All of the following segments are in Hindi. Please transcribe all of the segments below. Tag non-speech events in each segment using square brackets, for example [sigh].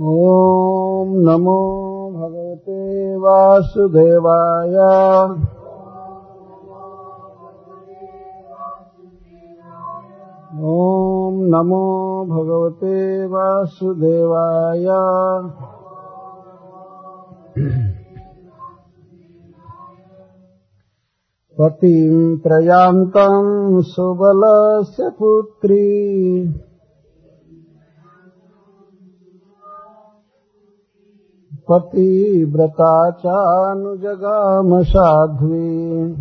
ॐ नमो भगवते वासुदेवाय। ॐ नमो भगवते वासुदेवाय। पतिम् प्रयान्तम् सुबलस्य पुत्री पतिव्रता चानुजगाम साध्वी।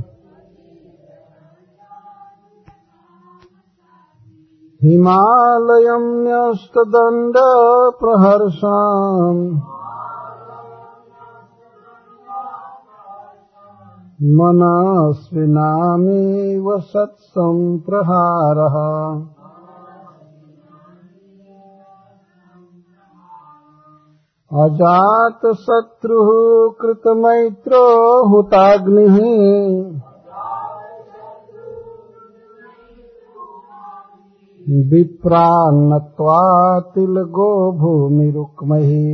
हिमालयम् न्यस्तदण्ड प्रहर्षाम् मनस्विनामेव सत्सम्प्रहारः। अजातशत्रुः कृतमैत्रो हुताग्निः विप्रान्नत्वा तिलगो भूमिरुक्महि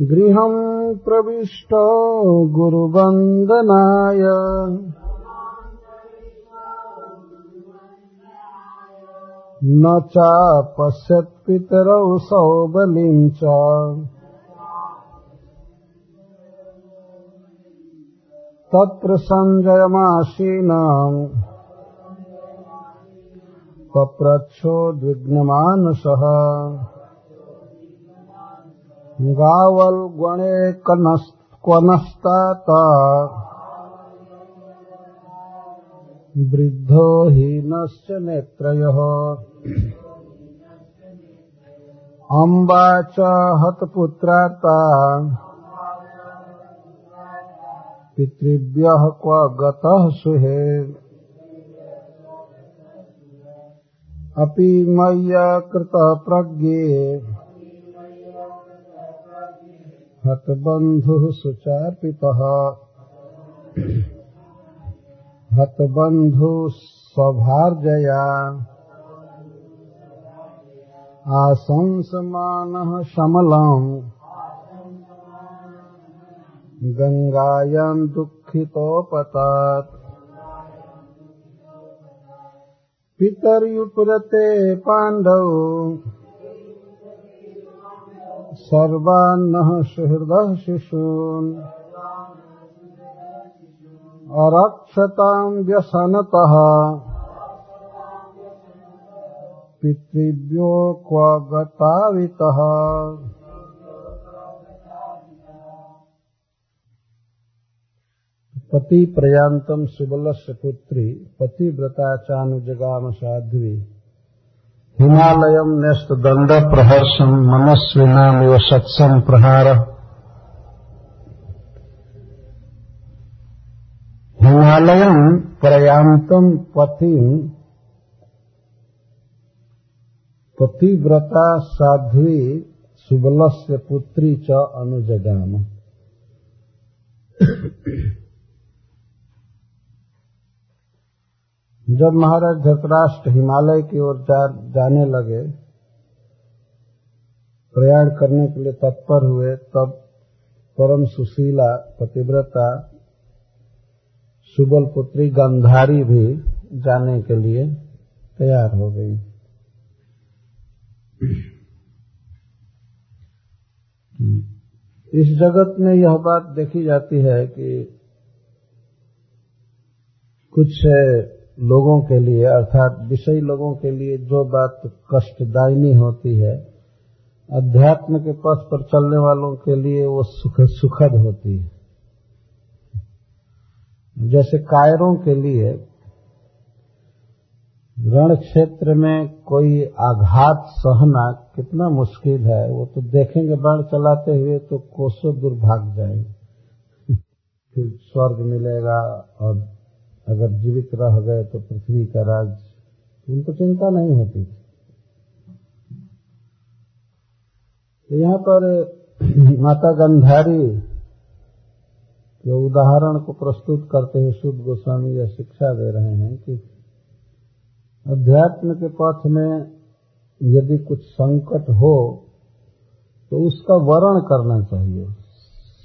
गृहम् प्रविष्टो गुरुवन्दनाय। न चापश्यत्पितरौ सौबलिम् च तत्र सञ्जयमासीनाम्। पप्रच्छोद्विग्नमानसः गावल्गणे क्वनस्ताता वृद्धो हीनश्च नेत्रयः। अम्बा च हतपुत्राता पितृभ्यः क्व गतः सुहे। अपि मय्या कृतप्रज्ञे हतबन्धुः सुचार्पितः। हतबन्धु स्वभार्जया। आशंसमानः शमलम्। गङ्गायाम् दुःखितोपतात्। पितर्युपुरते पाण्डौ। सर्वान्नः सुहृदः शिशून्। अरक्षताम् व्यसनतः। पितृभ्यो क्व गतावितः। पति प्रयांतम सुबलस्य पुत्री पतिव्रता चानुजगाम साध्वी हिमालयम न्यस्त दंड प्रहर्षम मनस्विनामिव सत्सम प्रहार हिमालयम प्रयांतम पति पतिव्रता साध्वी सुबलस्य पुत्री च अनुजगाम। जब महाराज धृतराष्ट्र हिमालय की ओर जा, जाने लगे प्रयाण करने के लिए तत्पर हुए तब परम सुशीला पतिव्रता सुबल पुत्री गंधारी भी जाने के लिए तैयार हो गई। इस जगत में यह बात देखी जाती है कि कुछ लोगों के लिए, अर्थात विषयी लोगों के लिए जो बात कष्टदायिनी होती है, अध्यात्म के पथ पर चलने वालों के लिए वो सुख सुखद होती है। जैसे कायरों के लिए रण क्षेत्र में कोई आघात सहना कितना मुश्किल है, वो तो देखेंगे बाण चलाते हुए तो कोसों दूर भाग जाएँगे। [laughs] फिर स्वर्ग मिलेगा और अगर जीवित रह गए तो पृथ्वी का राज। उनको चिंता नहीं होती तो यहाँ पर [clears throat] माता गंधारी के उदाहरण को प्रस्तुत करते हुए शुद्ध गोस्वामी यह शिक्षा दे रहे हैं कि अध्यात्म के पथ में यदि कुछ संकट हो तो उसका वर्ण करना चाहिए।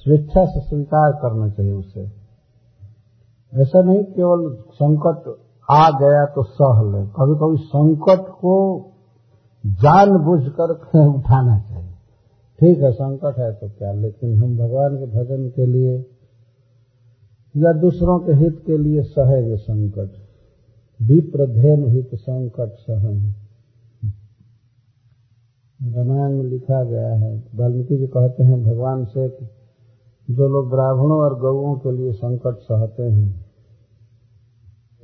स्वेच्छा से स्वीकार करना चाहिए उसे। ऐसा नहीं केवल संकट आ गया तो सह ले कभी कभी संकट को जान बुझ कर उठाना चाहिए। ठीक है, संकट है तो क्या? लेकिन हम भगवान के भजन के लिए या दूसरों के हित के लिए सहेंगे संकट, विप्रधेन हित संकट सहन। रामायण में लिखा गया है, वाल्मीकि जी कहते हैं, भगवान से कि जो लोग ब्राह्मणों और गौओं के लिए संकट सहते हैं,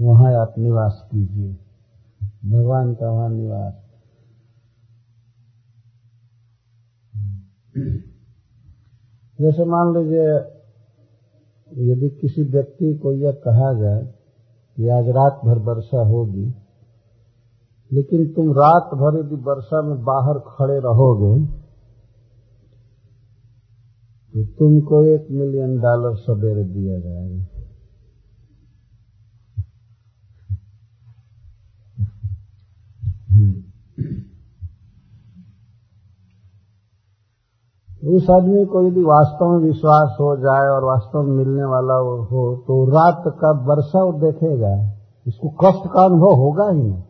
वहाँ आप निवास कीजिए। भगवान का वहाँ निवास। जैसे मान लीजिए यदि किसी व्यक्ति को यह कहा जाए कि आज रात भर वर्षा होगी, लेकिन तुम रात भर यदि वर्षा में बाहर खड़े रहोगे तो तुमको एक मिलियन डॉलर सवेरे दिया जाएगा। उस आदमी को यदि वास्तव में विश्वास हो जाए और वास्तव में मिलने वाला हो तो रात का वर्षा वो देखेगा। इसको कष्ट का अनुभव होगा ही नहीं।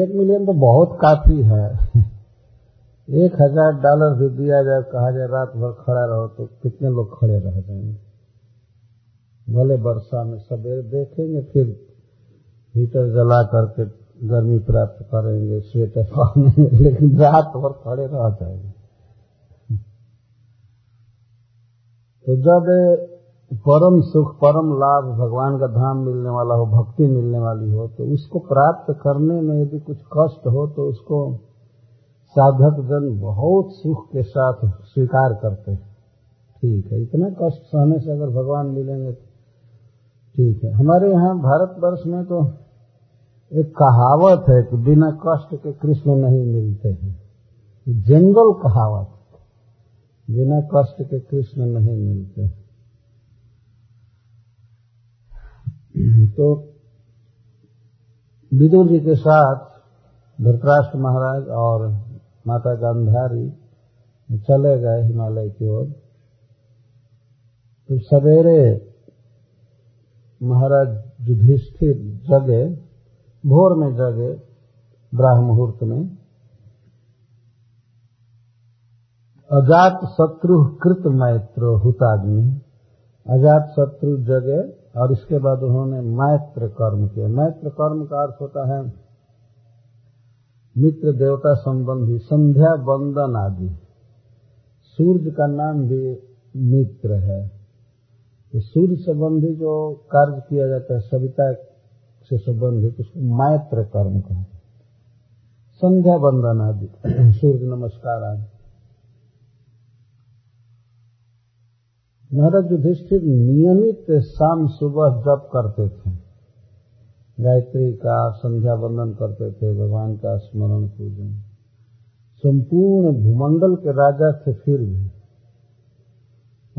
एक मिलियन तो बहुत काफ़ी है। [laughs] एक हज़ार डॉलर भी दिया जाए, कहा जाए रात भर खड़ा रहो तो कितने लोग खड़े रह जाएँगे? भले वर्षा में सवेरे देखेंगे, फिर हीटर जला करके गर्मी प्राप्त करेंगे, स्वेटर पहनेंगे, लेकिन रात भर खड़े रह जाएँगे। तो जब परम सुख, परम लाभ भगवान का धाम मिलने वाला हो, भक्ति मिलने वाली हो तो उसको प्राप्त करने में यदि कुछ कष्ट हो तो उसको साधक जन बहुत सुख के साथ स्वीकार करते हैं। ठीक है, इतना कष्ट सहने से अगर भगवान मिलेंगे तो ठीक है। हमारे यहाँ भारतवर्ष में तो एक कहावत है कि बिना कष्ट के कृष्ण नहीं मिलते हैं। जंगल कहावत बिना कष्ट के कृष्ण नहीं मिलते तो विदुर जी के साथ धृतराष्ट्र महाराज और माता गांधारी चले गए हिमालय की ओर। तो सवेरे महाराज युधिष्ठिर जगे भोर में जगे ब्राह्म मुहूर्त में, अजात शत्रु कृत मैत्र हुताग्नि। अजात शत्रु जगे और इसके बाद उन्होंने मैत्र कर्म किया। मैत्र कर्म का अर्थ होता है मित्र देवता संबंधी संध्या वंदन आदि। सूर्य का नाम भी मित्र है। तो सूर्य संबंधी जो कार्य किया जाता है, सविता से संबंधित उसको मैत्र कर्म कहते संध्या बंदन आदि। [clears throat] सूर्य नमस्कार आदि। महाराज युधिष्ठिर नियमित शाम सुबह जप करते थे। गायत्री का संध्या वंदन करते थे, भगवान का स्मरण पूजन। संपूर्ण भूमंडल के राजा थे फिर भी।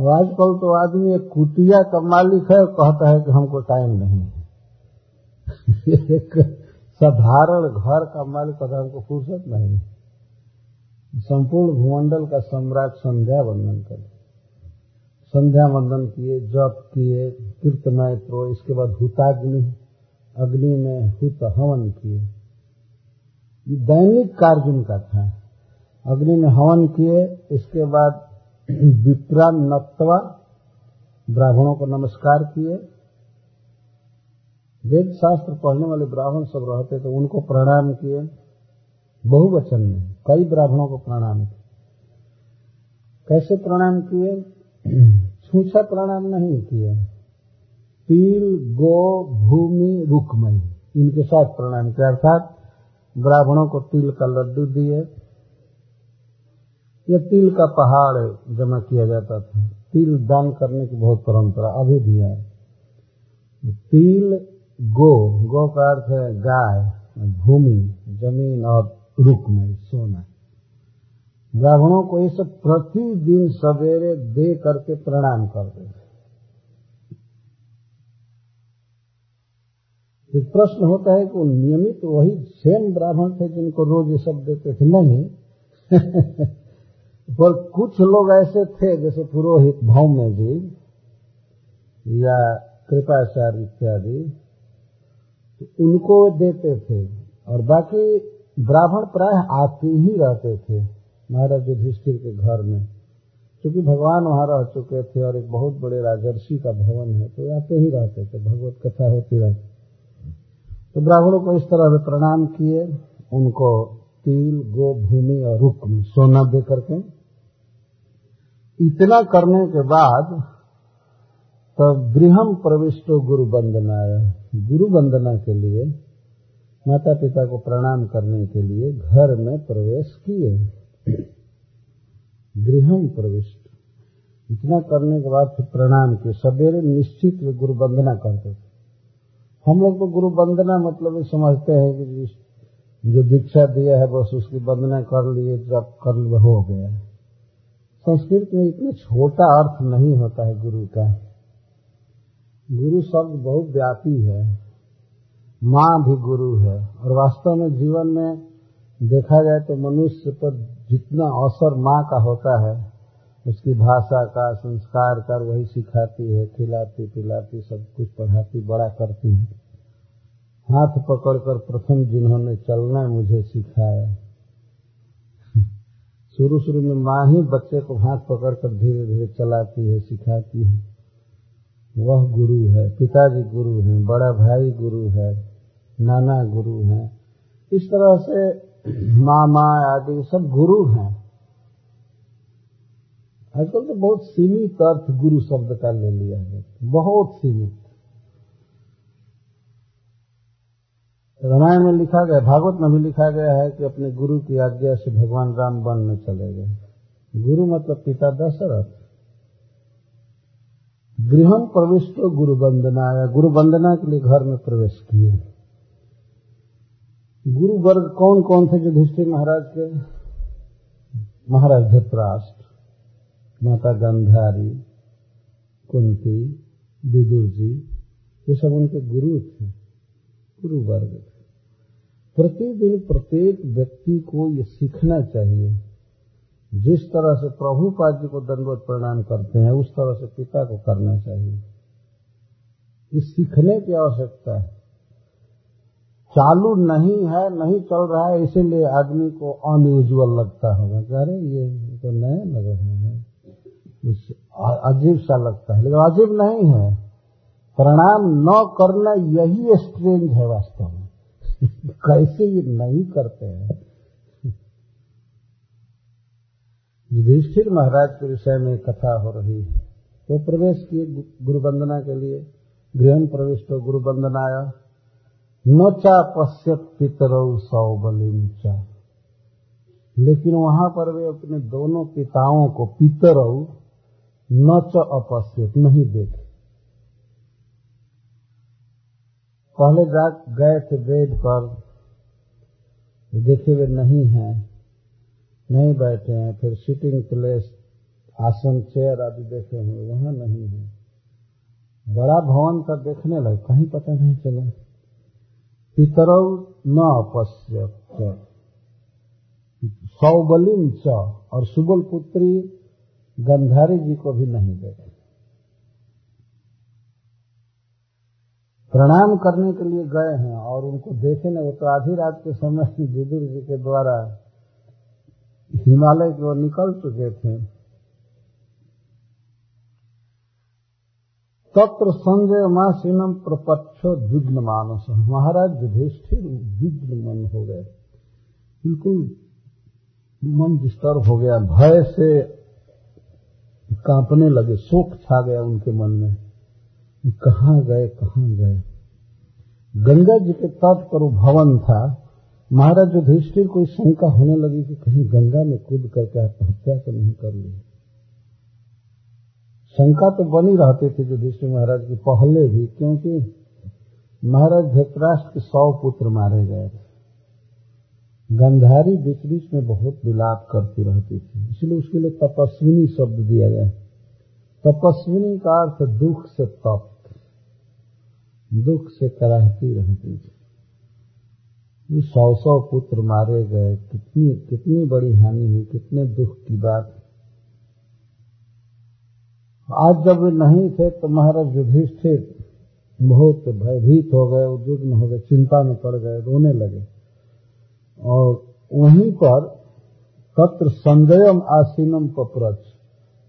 आजकल तो आदमी एक कुटिया का मालिक है कहता है कि हमको टाइम नहीं है। एक साधारण घर का मालिक कहता है हमको फुर्सत नहीं संपूर्ण भूमंडल का सम्राट संध्या वंदन कर संध्या वंदन किए, जप किए कीर्तमय तो इसके बाद हुताग्नि, अग्नि में हुत हवन किए। ये दैनिक कार्य उनका था, अग्नि में हवन किए, इसके बाद [clears throat] विप्रा नत्वा ब्राह्मणों को नमस्कार किए वेद शास्त्र पढ़ने वाले ब्राह्मण सब रहते थे, उनको प्रणाम किए। बहुवचन में, कई ब्राह्मणों को प्रणाम किए। कैसे प्रणाम किए? [clears throat] छूछा प्रणाम नहीं किए। तिल गो, भूमि, रुकमई, इनके साथ प्रणाम किया, अर्थात ब्राह्मणों को तिल का लड्डू दिए। या तिल का पहाड़ जमा किया जाता था। तिल दान करने की बहुत परंपरा अभी भी है। तिल गो गो का अर्थ है गाय, भूमि, ज़मीन और रुकमई सोना। ब्राह्मणों को ये सब प्रतिदिन सवेरे दे करके प्रणाम करते फिर प्रश्न होता है कि वो नियमित वही सेम ब्राह्मण थे जिनको रोज ये सब देते थे? नहीं। [laughs] पर कुछ लोग ऐसे थे, जैसे पुरोहित भौम्य जी या कृपाचार्य इत्यादि तो उनको देते थे। और बाकी ब्राह्मण प्राय आते ही रहते थे महाराज युधिष्ठिर के घर में। क्योंकि भगवान वहाँ रह चुके थे और एक बहुत बड़े राजर्षि का भवन है तो आते ही रहते थे। भगवत कथा होती रहती तो ब्राह्मणों को इस तरह से प्रणाम किए। उनको तिल गो भूमि और रुक में सोना दे करके इतना करने के बाद तब गृहम प्रविष्टो गुरु वंदनाया। गुरु वंदना के लिए माता पिता को प्रणाम करने के लिए घर में प्रवेश किए। गृहम प्रविष्ट। इतना करने के बाद फिर प्रणाम किए। सवेरे निश्चित वे गुरु वंदना करते थे। हम लोग तो गुरु वंदना मतलब समझते हैं कि जो दीक्षा दिया है बस उसकी वंदना कर लिए, जब कर हो गया। संस्कृत में इतना छोटा अर्थ नहीं होता है गुरु का। गुरु शब्द बहुत व्यापी है। माँ भी गुरु है। और वास्तव में जीवन में देखा जाए तो मनुष्य पर जितना अवसर माँ का होता है, उसकी भाषा का, संस्कार कर वही सिखाती है, खिलाती, पिलाती, सब कुछ पढ़ाती, बड़ा करती है। हाथ पकड़कर प्रथम जिन्होंने चलना मुझे सिखाया। शुरू शुरू में माँ ही बच्चे को हाथ पकड़कर धीरे धीरे चलाती है, सिखाती है। वह गुरु है, पिताजी गुरु हैं, बड़ा भाई गुरु है, नाना गुरु हैं। इस तरह से मामा आदि सब गुरु हैं। आजकल तो बहुत सीमित अर्थ गुरु शब्द का ले लिया है। बहुत सीमित। रामायण में लिखा गया, भागवत में भी लिखा गया है कि अपने गुरु की आज्ञा से भगवान राम वन में चले गए। गुरु मतलब पिता दशरथ। गृहम प्रविष्ट गुरु वंदना या गुरु वंदना के लिए घर में प्रवेश किए। गुरु वर्ग कौन कौन थे युधिष्ठिर महाराज के? महाराज धृतराष्ट्र, माता गंधारी, कुंती विदुर जी ये सब उनके गुरु थे गुरु वर्ग थे प्रतिदिन प्रत्येक व्यक्ति को ये सीखना चाहिए। जिस तरह से प्रभुपाद जी को दंडवत प्रणाम करते हैं, उस तरह से पिता को करना चाहिए। ये सीखने की आवश्यकता है। चालू नहीं है, नहीं चल रहा है, इसीलिए आदमी को अनयूजुअल लगता होगा। कह रहे ये तो नए लग रहे हैं। अजीब सा लगता है। लेकिन अजीब नहीं है। प्रणाम न करना यही स्ट्रेंज है वास्तव में। [laughs] कैसे ये नहीं करते हैं? युधिष्ठिर महाराज के विषय में कथा हो रही है। तो प्रवेश किए गुरु वंदना के लिए। गृह प्रवेश तो गुरु वंदनाया न चा पश्यत पितरऊ सौबलिम चा। लेकिन वहाँ पर वे अपने दोनों पिताओं को पितरऊ न च अपश्यत नहीं देखे। पहले जा, गए थे बेड पर। देखे हुए नहीं है। नहीं बैठे हैं, फिर सिटिंग प्लेस आसन चेयर आदि देखे हुए वहाँ नहीं है। बड़ा भवन का देखने लगे कहीं पता नहीं चला। पितरव न अपश्य च, और सुबल पुत्री गंधारी जी को भी नहीं देखे। प्रणाम करने के लिए गए हैं, और उनको देखे न वो तो आधी रात के समय विदुर जी के द्वारा हिमालय की ओर निकल चुके थे, तत्र संजय मासीनम प्रपक्षो विघ्न मानस। महाराज युधिष्ठिर विघ्न मन हो गए। बिल्कुल मन डिस्टर्ब हो गया। भय से कांपने लगे। शोक छा गया उनके मन में कहाँ गए कहाँ गए। गंगा जी के तट पर भवन था। महाराज युधिष्ठिर को शंका होने लगी कि कहीं गंगा में कूद करके आत्महत्या तो नहीं कर ली शंका तो बनी रहती थी युधिष्ठिर महाराज की पहले भी, क्योंकि महाराज धृतराष्ट्र के सौ पुत्र मारे गए थे। गंधारी बीच बीच में बहुत विलाप करती रहती थी, इसलिए उसके लिए तपस्विनी शब्द दिया गया। तपस्विनी का अर्थ दुख से तप्त, दुख से कराहती रहती थी। सौ सौ पुत्र मारे गए। कितनी कितनी बड़ी हानि हुई, कितने दुख की बात। आज जब वे नहीं थे तो महाराज युधिष्ठिर बहुत भयभीत हो गए, उद्विग्न हो गए, चिंता में पड़ गए, रोने लगे। और वहीं पर तत्र संजयम आसीनम कप्रच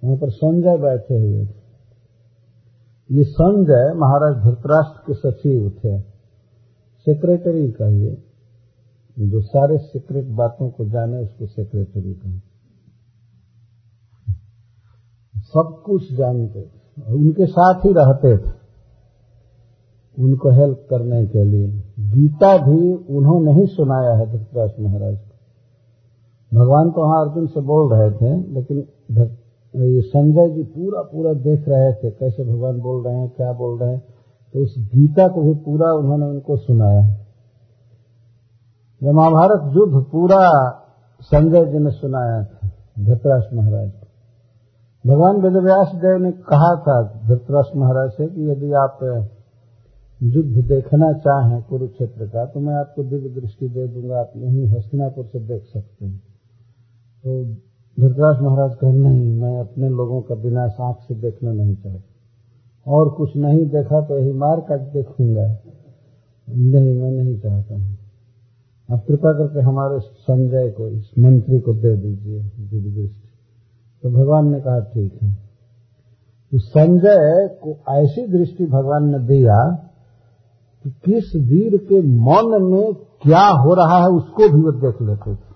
वहाँ पर संजय बैठे हुए थे। ये संजय महाराज धृतराष्ट्र के सचिव थे। सेक्रेटरी कहिए। जो सारे सीक्रेट बातों को जाने, उसको सेक्रेटरी कहिए सब कुछ जानते उनके साथ ही रहते थे। उनको हेल्प करने के लिए। गीता भी उन्होंने ही सुनाया है धृतराष्ट्र महाराज को। भगवान तो वहाँ अर्जुन से बोल रहे थे, लेकिन ये संजय जी पूरा पूरा देख रहे थे, कैसे भगवान बोल रहे हैं, क्या बोल रहे हैं। तो उस गीता को भी पूरा उन्होंने उनको सुनाया। जब महाभारत युद्ध पूरा संजय जी ने सुनाया था, धृतराष्ट्र महाराज को। भगवान वेदव्यास देव ने कहा था धृतराष्ट्र महाराज से कि यदि आप युद्ध देखना चाहें कुरुक्षेत्र का तो मैं आपको दिव्य दृष्टि दे दूँगा, आप यहीं हस्तिनापुर से देख सकते हैं। तो धृतराज महाराज कहे, नहीं, मैं अपने लोगों का बिना आँख से देखना नहीं चाहता। और कुछ नहीं देखा तो यही मार काट देखूँगा नहीं, मैं नहीं चाहता हूँ। आप कृपा करके हमारे संजय को, इस मंत्री को दे दीजिए दिव्य दृष्टि तो भगवान ने कहा, ठीक है। तो संजय को ऐसी दृष्टि भगवान ने दिया कि किस वीर के मन में क्या हो रहा है, उसको भी वो देख लेते थे।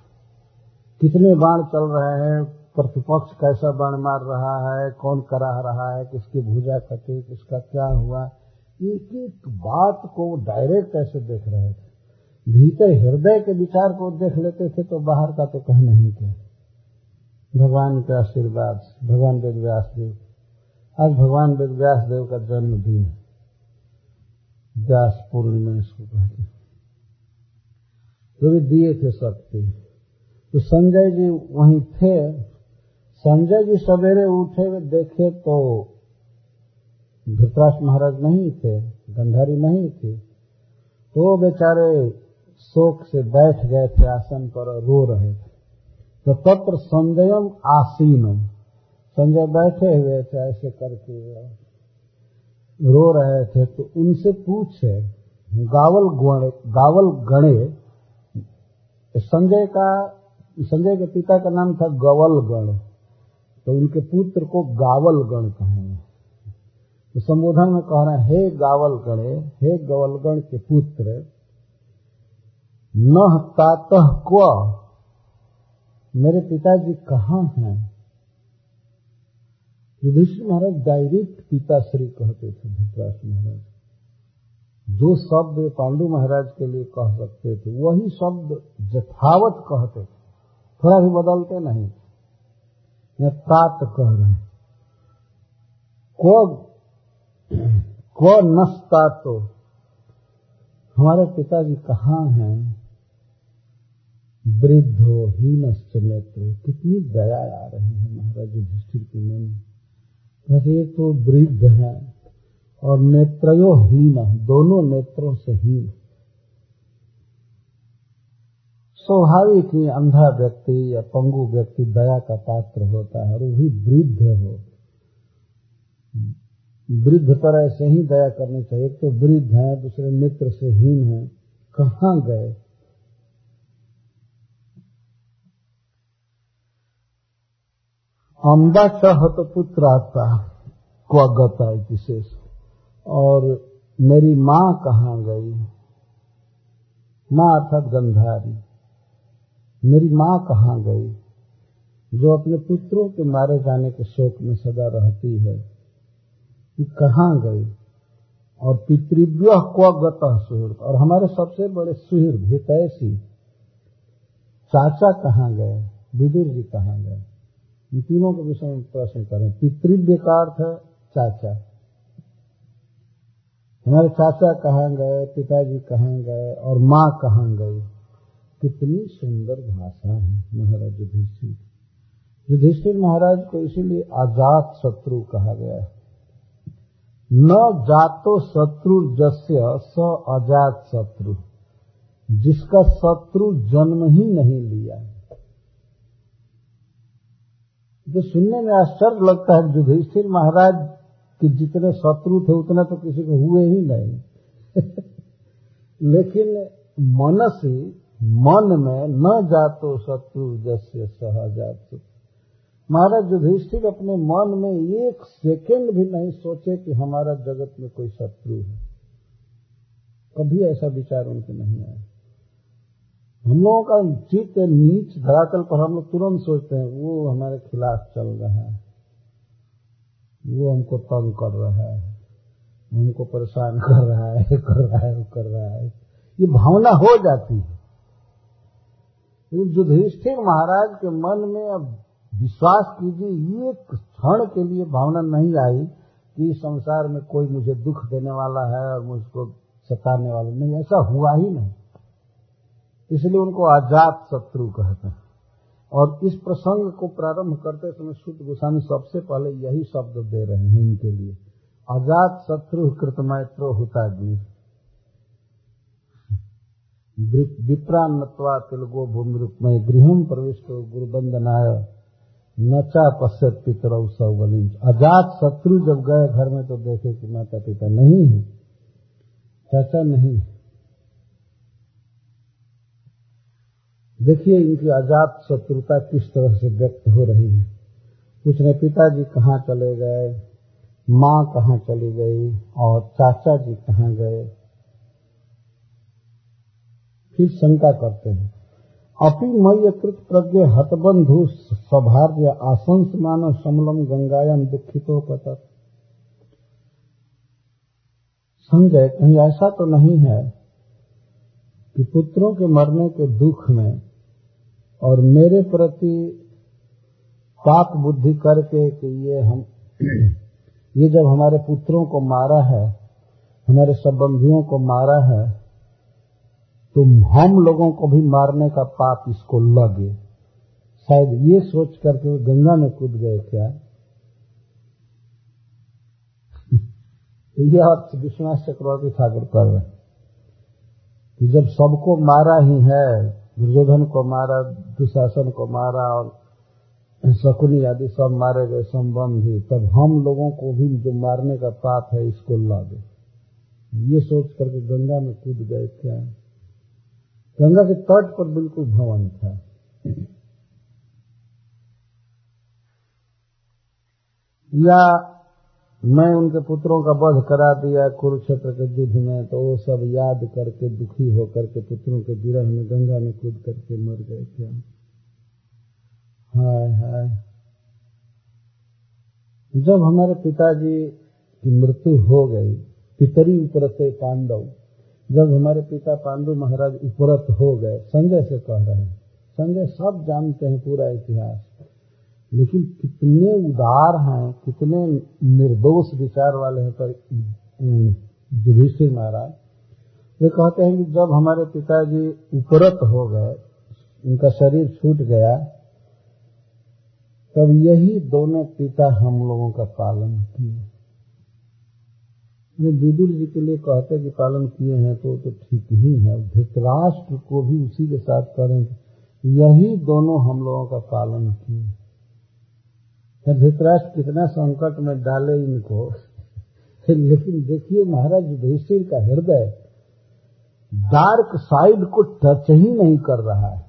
कितने बाण चल रहे हैं, प्रतिपक्ष कैसा बाण मार रहा है, कौन कराह रहा है, किसकी भुजा कटी, किसका क्या हुआ। एक एक बात को डायरेक्ट ऐसे देख रहे थे। भीतर हृदय के विचार को देख लेते थे तो बाहर का तो कह नहीं थे। भगवान के आशीर्वाद भगवान वेद व्यास देव आज भगवान वेद व्यास देव का जन्मदिन है। व्यास पूर्णिमा इसको कहते तो भी दिए थे शक्ति तो संजय जी वहीं थे। संजय जी सवेरे उठे हुए देखे तो धृतराष्ट्र महाराज नहीं थे, गंधारी नहीं थी। तो बेचारे शोक से बैठ गए थे, आसन पर और रो रहे थे। तो तत्र संजयम आसीनम। संजय बैठे हुए थे, ऐसे करके रो रहे थे। तो उनसे पूछे, गावल गणे गावल गणे, संजय का, संजय के पिता का नाम था गवल गण। तो उनके पुत्र को गावल गण कहेंगे। तो संबोधन में कह रहे हैं, हे गावल गणे, हे गवलगण के पुत्र न तातः क्व। मेरे पिताजी कहाँ हैं? युधिष्ठिर महाराज डायरेक्ट पिताश्री कहते थे धृतराष्ट्र महाराज। जो शब्द पांडु महाराज के लिए कह सकते थे, वही शब्द जथावत कहते थे। थोड़ा भी बदलते नहीं। या तात कह रहे हैं। को को नस्ता तो हमारे पिताजी कहाँ हैं? वृद्धो हीनश्च नेत्र। कितनी दया आ रही है महाराज युधिष्ठिर के मन। कहते तो वृद्ध है और नेत्रयो हीन दोनों नेत्रों से हीन। स्वाभाविक ही अंधा व्यक्ति या पंगु व्यक्ति दया का पात्र होता है और वो भी वृद्ध हो। वृद्ध पर ऐसे ही दया करनी चाहिए। एक तो वृद्ध है, दूसरे मित्र से हीन है। कहाँ गए? अम्बा चहत पुत्र आता को गता विशेष और मेरी माँ कहाँ गई? माँ अर्थात गंधारी। मेरी माँ कहाँ गई? जो अपने पुत्रों के मारे जाने के शोक में सदा रहती है कि कहाँ गई? और पितृव्य क्व गत सुहृद। और हमारे सबसे बड़े सुहृद हितैषी चाचा कहाँ गए? विदुर जी कहाँ गए? इन तीनों के विषय में प्रश्न करें। पितृव्य का अर्थ है चाचा। हमारे चाचा कहाँ गए, पिताजी कहाँ गए और माँ कहाँ गई? कितनी सुंदर भाषा है महाराज युधिष्ठिर। युधिष्ठिर महाराज को इसीलिए आज़ाद शत्रु कहा गया है। न जातो शत्रु जस्य स अजात शत्रु। जिसका शत्रु जन्म ही नहीं लिया। जो सुनने में आश्चर्य लगता है युधिष्ठिर महाराज के जितने शत्रु थे, उतने तो किसी को हुए ही नहीं। [laughs] लेकिन मन से मन में न जातो शत्रु जस्य सहजात। महाराज युधिष्ठिर अपने मन में एक सेकेंड भी नहीं सोचे कि हमारा जगत में कोई शत्रु है। कभी ऐसा विचार उनके नहीं आया। हम लोगों का चित्त नीच धरातल पर हम लोग तुरंत सोचते हैं, वो हमारे खिलाफ चल रहा है। वो हमको तंग कर रहा है। हमको परेशान [laughs] कर रहा है, कर रहा है, कर रहा है। ये भावना हो जाती है। युधिष्ठिर महाराज के मन में अब विश्वास कीजिए एक क्षण के लिए भावना नहीं आई कि इस संसार में कोई मुझे दुख देने वाला है और मुझको सताने वाला। नहीं, ऐसा हुआ ही नहीं। इसलिए उनको आज़ाद शत्रु कहते हैं। और इस प्रसंग को प्रारंभ करते समय शुद्ध गोस्वामी सबसे पहले यही शब्द दे रहे हैं इनके लिए। अजात शत्रु कृतमैत्रो हुताग्नि विप्रान्नत्वा तिलगो भूमि गृहम प्रविष्ट गुरुबंदनाय नचा पश्चात पितर सौबलिंच अजात शत्रु जब गए घर में तो देखे कि माता पिता नहीं है। चाचा नहीं देखिए इनकी आज़ाद शत्रुता किस तरह से व्यक्त हो रही है। पूछने, पिताजी कहाँ चले गए? माँ कहाँ चली गई? और चाचा जी कहाँ गए? फिर शंका करते हैं। अपि मय कृत प्रज्ञ हतबंधु सौभार्य आशंस मानव समलम गंगायन दुखितो पतत संजय, कहीं ऐसा तो नहीं है कि पुत्रों के मरने के दुख में और मेरे प्रति पाप बुद्धि करके कि ये हम, ये जब हमारे पुत्रों को मारा है, हमारे संबंधियों को मारा है तो हम लोगों को भी मारने का पाप इसको लगे। शायद ये सोच करके वो गंगा में कूद गए क्या? यह अर्थ विश्वनाथ चक्रवर्ती ठाकुर कर रहे कि जब सबको मारा ही है दुर्योधन को मारा, दुशासन को मारा और शकुनी आदि सब मारे गए संबंधी तब हम लोगों को भी जो मारने का पाप है, इसको लगे ये सोच करके गंगा में कूद गए क्या? गंगा के तट पर बिल्कुल भवन था। या मैं उनके पुत्रों का वध करा दिया, कुरुक्षेत्र के युद्ध में तो वो सब याद करके, दुखी होकर के पुत्रों के विरह में, गंगा में कूद करके मर गए क्या हाय हाय। जब हमारे पिताजी की मृत्यु हो गई, पितरी उपरते पांडव, जब हमारे पिता पांडु महाराज उपरत हो गए, संजय से कह रहे हैं। संजय सब जानते हैं पूरा इतिहास। लेकिन कितने उदार हैं, कितने निर्दोष विचार वाले हैं पर युधिष्ठिर महाराज। वे कहते हैं कि जब हमारे पिताजी उपरत हो गए, उनका शरीर छूट गया, तब यही दोनों पिता हम लोगों का पालन किए। विदुर जी के लिए कहते कि पालन किए हैं तो तो ठीक ही है। धृतराष्ट्र को भी उसी के साथ करें। यही दोनों हम लोगों का पालन किए। धृतराष्ट्र कितना संकट में डाले इनको। लेकिन देखिए महाराज युधिष्ठिर का हृदय डार्क साइड को टच ही नहीं कर रहा है।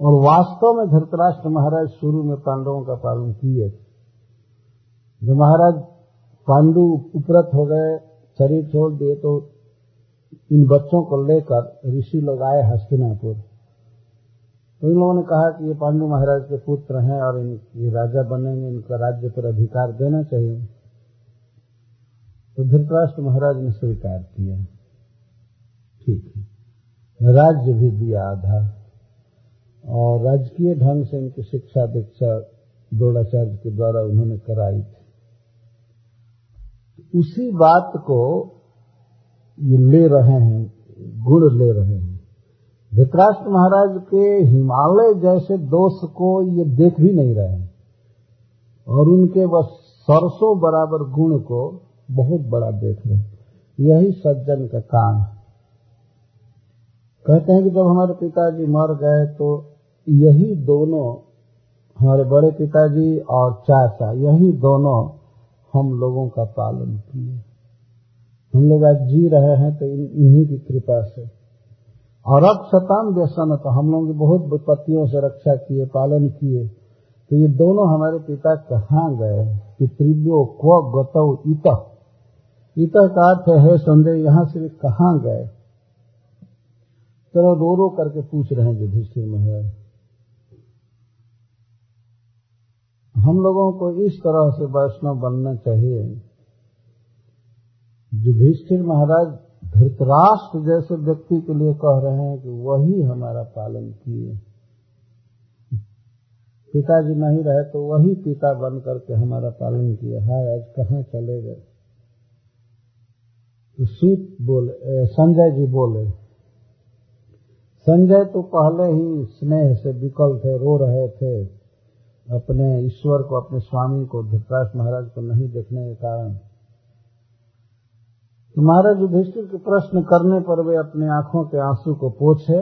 और वास्तव में धृतराष्ट्र महाराज शुरू में पांडवों का पालन किए। जो महाराज पांडु उपरत हो गए शरीर छोड़ दिए तो इन बच्चों को लेकर ऋषि लोग आए हस्तिनापुर। तो इन लोगों ने कहा कि ये पांडु महाराज के पुत्र हैं और इन ये राजा बनेंगे, इनका राज्य पर अधिकार देना चाहिए। तो धृतराष्ट्र महाराज ने स्वीकार किया। ठीक है। राज्य भी दिया आधा। और राजकीय ढंग से इनकी शिक्षा दीक्षा द्रोणाचार्य के द्वारा उन्होंने कराई थी। उसी बात को ये ले रहे हैं, गुण ले रहे हैं। धृतराष्ट्र महाराज के हिमालय जैसे दोष को ये देख भी नहीं रहे हैं। और उनके बस सरसों बराबर गुण को बहुत बड़ा देख रहे यही सज्जन का काम है। कहते हैं कि जब हमारे पिताजी मर गए तो यही दोनों, हमारे बड़े पिताजी और चाचा, यही दोनों हम लोगों का पालन किए। हम लोग आज जी रहे हैं तो इन्हीं की कृपा से। और शतान व्यसन तो हम लोगों की बहुत विपत्तियों से रक्षा किए, पालन किए। तो ये दोनों हमारे पिता कहाँ गए? पितृव्यो क्व गतौ इत। इत का अर्थ है संजय यहाँ से कहाँ गए? चलो रो रो करके पूछ रहे हैं युधिष्ठिर महाराज। हम लोगों को इस तरह से वैष्णव बनना चाहिए। युधिष्ठिर महाराज धृतराष्ट्र जैसे व्यक्ति के लिए कह रहे हैं कि वही हमारा पालन किए। पिताजी नहीं रहे तो वही पिता बन करके हमारा पालन किए। हाय, आज कहाँ चले गए? तो सूत बोले संजय जी बोले, संजय तो पहले ही स्नेह से विकल थे, रो रहे थे। अपने ईश्वर को, अपने स्वामी को, धृतराष्ट्र महाराज को नहीं देखने के कारण महाराज युधिष्ठिर के प्रश्न करने पर वे अपने आँखों के आँसू को पोछे।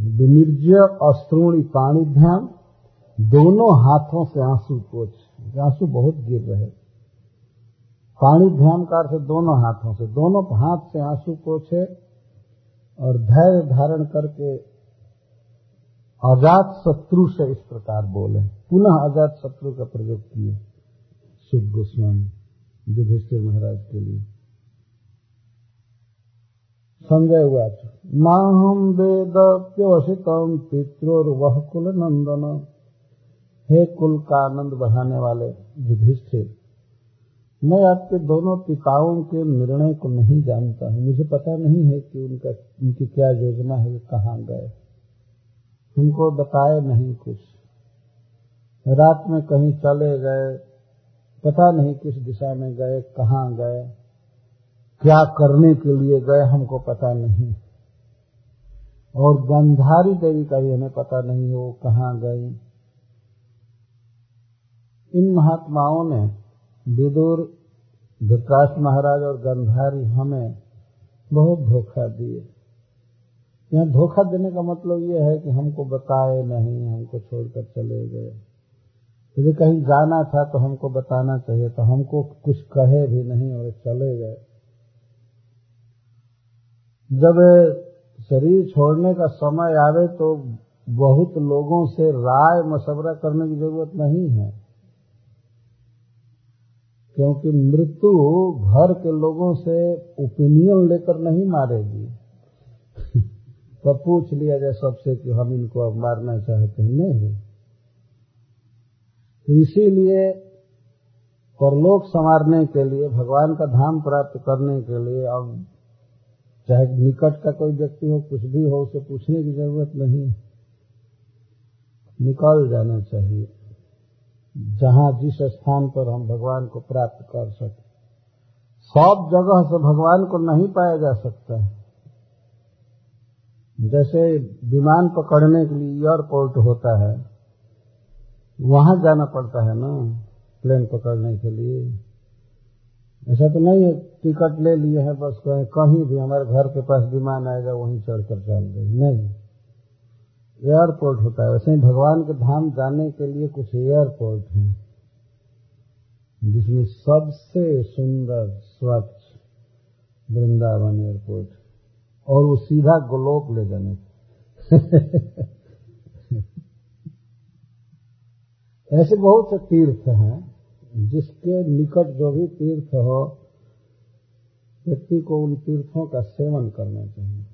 विमिर्ज्य अस्त्रोणी पाणी ध्यान दोनों हाथों से आँसू पोछ। आँसू बहुत गिर रहे। पाणी ध्यान कार से दोनों हाथों से, दोनों हाथ से आँसू पोछे और धैर्य धारण करके अजात शत्रु से इस प्रकार बोले। पुनः अजात शत्रु का प्रयोग किए। शुभ गोस्वामी, युधिष्ठिर महाराज के लिए। संजय हुआ ना हम वेद प्योषितम पित्रोर्वह कुल नंदन हे कुल का आनंद बढ़ाने वाले युधिष्ठिर, मैं आपके दोनों पिताओं के निर्णय को नहीं जानता हूँ। मुझे पता नहीं है कि उनका, उनकी क्या योजना है कहाँ गए। उनको बताए नहीं कुछ। रात में कहीं चले गए, पता नहीं किस दिशा में गए, कहाँ गए। क्या करने के लिए गए, हमको पता नहीं। और गंधारी देवी का भी हमें पता नहीं है, वो कहाँ गई। इन महात्माओं ने विदुर धृतराष्ट्र महाराज और गंधारी हमें बहुत धोखा दिए। यहाँ धोखा देने का मतलब ये है कि हमको बताए नहीं, हमको छोड़कर चले गए। यदि कहीं जाना था तो हमको बताना चाहिए तो हमको कुछ कहे भी नहीं और चले गए। जब शरीर छोड़ने का समय आवे तो बहुत लोगों से राय मशवरा करने की ज़रूरत नहीं है। क्योंकि मृत्यु घर के लोगों से ओपिनियन लेकर नहीं मारेगी। [laughs] तो पूछ लिया जाए सबसे कि हम इनको अब मारना चाहते हैं, नहीं। इसीलिए परलोक संवारने के लिए, भगवान का धाम प्राप्त करने के लिए अब चाहे निकट का कोई व्यक्ति हो, कुछ भी हो, उसे पूछने की ज़रूरत नहीं। निकल जाना चाहिए, जहाँ जिस स्थान पर हम भगवान को प्राप्त कर सके। सब जगह से भगवान को नहीं पाया जा सकता है। जैसे विमान पकड़ने के लिए एयरपोर्ट होता है, वहाँ जाना पड़ता है ना, प्लेन पकड़ने के लिए। ऐसा तो नहीं है, टिकट ले लिए है, बस कहें, कहीं भी हमारे घर के पास विमान आएगा, वहीं चढ़कर चल गए नहीं। एयरपोर्ट होता है। वैसे ही भगवान के धाम जाने के लिए कुछ एयरपोर्ट हैं, जिसमें सबसे सुंदर, स्वच्छ वृंदावन एयरपोर्ट और वो सीधा गोलोक ले जाने [laughs] ऐसे बहुत से तीर्थ हैं जिसके निकट जो भी तीर्थ हो, व्यक्ति को उन तीर्थों का सेवन करना चाहिए।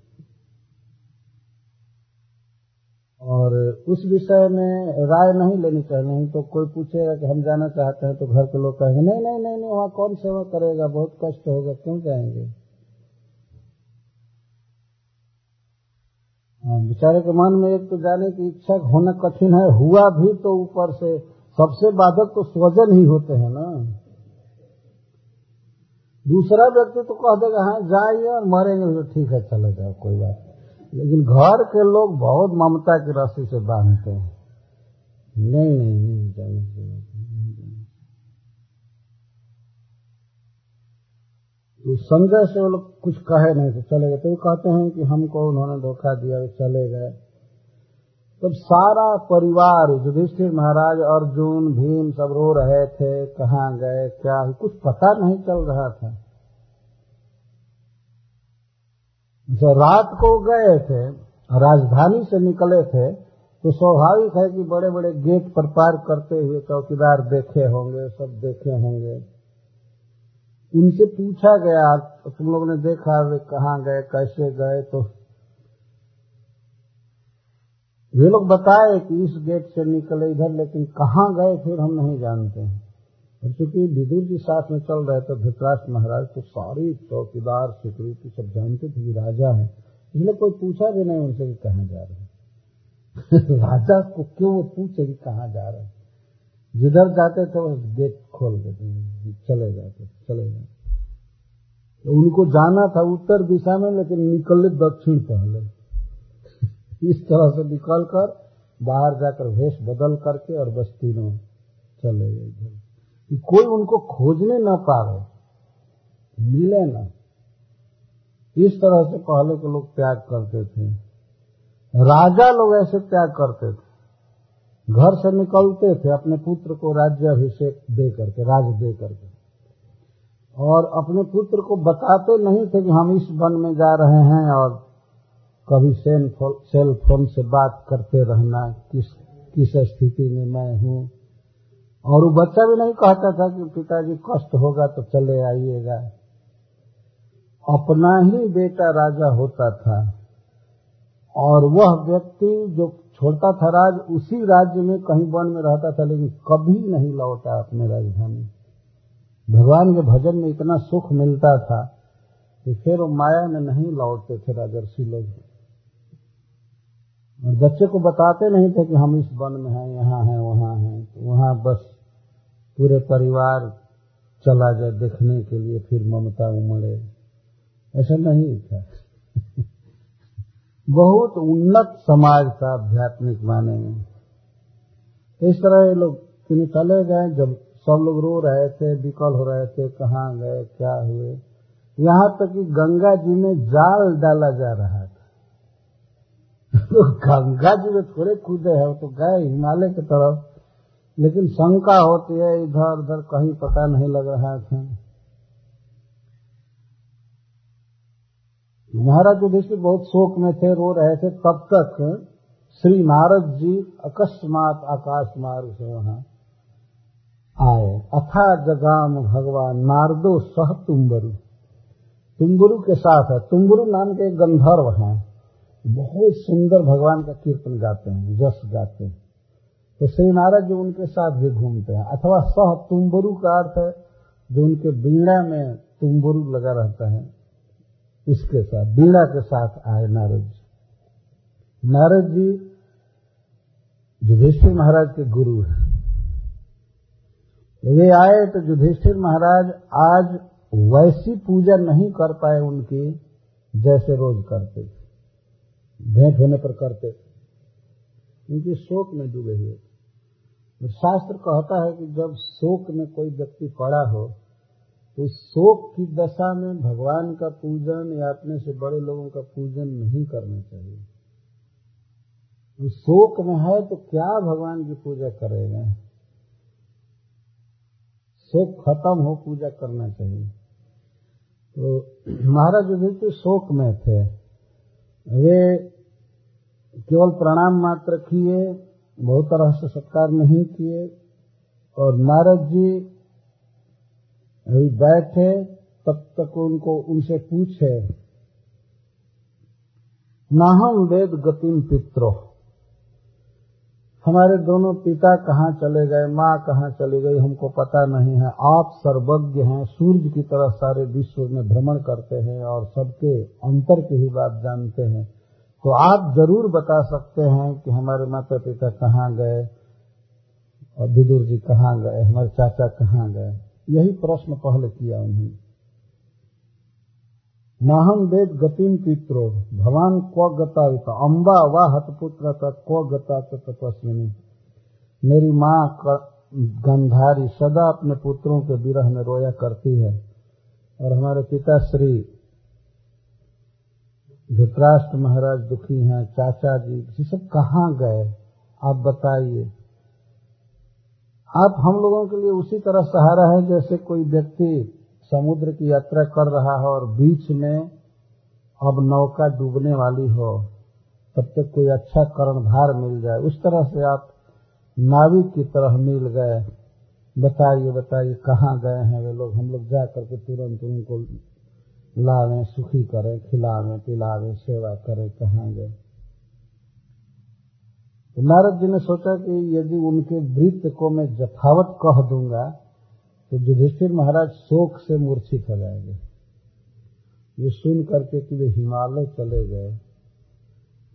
और उस विषय में राय नहीं लेनी चाहिए, नहीं तो कोई पूछेगा कि हम जाना चाहते हैं तो घर के लोग कहेंगे, नहीं नहीं नहीं नहीं, वहाँ कौन सेवा करेगा? बहुत कष्ट होगा, क्यों जाएँगे? बेचारे के मन में एक तो जाने की इच्छा होना कठिन है, हुआ भी तो ऊपर से सबसे बाधक तो स्वजन ही होते हैं ना। दूसरा व्यक्ति तो कह देगा हाँ जाइए और मरेंगे तो ठीक है, चले जाओ, कोई बात लेकिन घर के लोग बहुत ममता की राशि से बांधते हैं। नहीं नहीं नहीं जाने तो संजय से वो लोग कुछ कहे नहीं तो चले गए। तो कहते हैं कि हमको उन्होंने धोखा दिया चले गए। तब सारा परिवार युधिष्ठिर महाराज, अर्जुन, भीम सब रो रहे थे, कहाँ गए, क्या कुछ पता नहीं चल रहा था। जो रात को गए थे, राजधानी से निकले थे तो स्वाभाविक है कि बड़े बड़े गेट पर पार करते हुए चौकीदार देखे होंगे, सब देखे होंगे। उनसे पूछा गया तुम लोगों ने देखा, वे कहाँ गए, कैसे गए तो वे लोग बताए कि इस गेट से निकले इधर, लेकिन कहाँ गए फिर हम नहीं जानते। हैं और चूँकि विदुर जी साथ में चल रहे थे धृतराष्ट्र महाराज तो सारी चौकीदार, सिक्योरिटी सब जानते थे कि राजा है। इसलिए कोई पूछा भी नहीं उनसे कि कहाँ जा रहे [laughs] राजा को क्यों वो पूछे कि कहाँ जा रहे जिधर जाते थे, वो गेट खोल देते चले जाते चले जाते। तो उनको जाना था उत्तर दिशा में, लेकिन निकले दक्षिण पहले। इस तरह से निकल कर बाहर जाकर वेश बदल करके और बस तीनों चले गए कि कोई उनको खोजने न पावे, मिले न। इस तरह से पहले के लोग त्याग करते थे। राजा लोग ऐसे त्याग करते थे। घर से निकलते थे, अपने पुत्र को राज्य अभिषेक दे करके, राज दे करके। और अपने पुत्र को बताते नहीं थे कि हम इस वन में जा रहे हैं और कभी सेल सेल फ़ोन से बात करते रहना, किस किस स्थिति में मैं हूँ। और वो बच्चा भी नहीं कहता था कि पिताजी कष्ट होगा तो चले आइएगा। अपना ही बेटा राजा होता था। और वह व्यक्ति जो छोड़ता था राज, उसी राज्य में कहीं वन में रहता था, लेकिन कभी नहीं लौटा अपने राजधानी भगवान के भजन में इतना सुख मिलता था कि फिर वो माया में नहीं लौटते थे राजर्षि लोग। और बच्चे को बताते नहीं थे कि हम इस वन में हैं, यहाँ हैं, वहाँ हैं तो वहाँ बस पूरे परिवार चला जाए देखने के लिए, फिर ममता उमड़े। ऐसा नहीं था। [laughs] बहुत उन्नत समाज था आध्यात्मिक माने में। इस तरह ये लोग चले गए, जब सब लोग रो रहे थे, विकल हो रहे थे, कहाँ गए, क्या हुए। यहाँ तक कि गंगा जी में जाल डाला जा रहा था। तो गंगा जी में थोड़े कूदे हैं तो गए हिमालय की तरफ़। लेकिन शंका होती है इधर उधर कहीं पता नहीं लग रहा था महाराज युधिष्ठिर बहुत शोक में थे, रो रहे थे, तब तक श्री नारद जी अकस्मात आकाश मार्ग से वहाँ आए। अथा जगाम भगवान, नारदो सह तुम्बरु तुम्बुरु के साथ है। तुम्बुरु नाम के गंधर्व हैं। बहुत सुंदर भगवान का कीर्तन गाते हैं, जस गाते हैं। तो श्री नारद जी उनके साथ भी घूमते हैं। अथवा सह तुम्बुरु का अर्थ है, जो उनके बीड़ा में तुम्बुरु लगा रहता है, उसके साथ, बीड़ा के साथ आए नारद जी। नारद जी युधिष्ठिर महाराज के गुरु हैं। वे आए तो युधिष्ठिर महाराज आज वैसी पूजा नहीं कर पाए उनकी, जैसे रोज करते थे। भेंट होने पर करते। क्योंकि शोक में डूबे हुए थे। शास्त्र कहता है कि जब शोक में कोई व्यक्ति पड़ा हो तो शोक की दशा में भगवान का पूजन या अपने से बड़े लोगों का पूजन नहीं करना चाहिए। तो शोक में है तो क्या भगवान की पूजा करेगा? शोक खत्म हो, पूजा करना चाहिए। तो महाराज युधिष्ठिर शोक में थे। वे केवल प्रणाम मात्र किए, बहुत तरह से सत्कार नहीं किए, और नारद जी अभी बैठे, तब तक उनको, उनसे पूछे नाहम वेद गतिम पित्रो। हमारे दोनों पिता कहाँ चले गए, माँ कहाँ चली गई, हमको पता नहीं है। आप सर्वज्ञ हैं, सूर्य की तरह सारे विश्व में भ्रमण करते हैं और सबके अंतर की ही बात जानते हैं। तो आप ज़रूर बता सकते हैं कि हमारे माता पिता कहाँ गए और विदुर जी कहाँ गए, हमारे चाचा कहाँ गए। यही प्रश्न पहले किया उन्होंने। नाहम वेद गतिम पित्रो। भगवान क्व गता अम्बा व हतपुत्र क्व गता तपस्विनी? मेरी माँ गंधारी सदा अपने पुत्रों के विरह में रोया करती है। और हमारे पिता श्री धृतराष्ट्र महाराज दुखी हैं, चाचा जी, ये सब कहाँ गए? आप बताइए। आप हम लोगों के लिए उसी तरह सहारा है जैसे कोई व्यक्ति समुद्र की यात्रा कर रहा हो और बीच में अब नौका डूबने वाली हो, तब तक कोई अच्छा कर्णधार मिल जाए। उस तरह से आप नाविक की तरह मिल गए। बताइए बताइए, कहाँ गए हैं वे लोग? हम लोग जा करके तुरंत उनको लावें, सुखी करें, खिलावें, पिलावें, सेवा करें, कहाँ गए? तो नारद जी ने सोचा कि यदि उनके वृत्त को मैं जथावत कह दूँगा तो युधिष्ठिर महाराज शोक से मूर्छित हो जाएँगे। ये सुन करके कि वे हिमालय चले गए।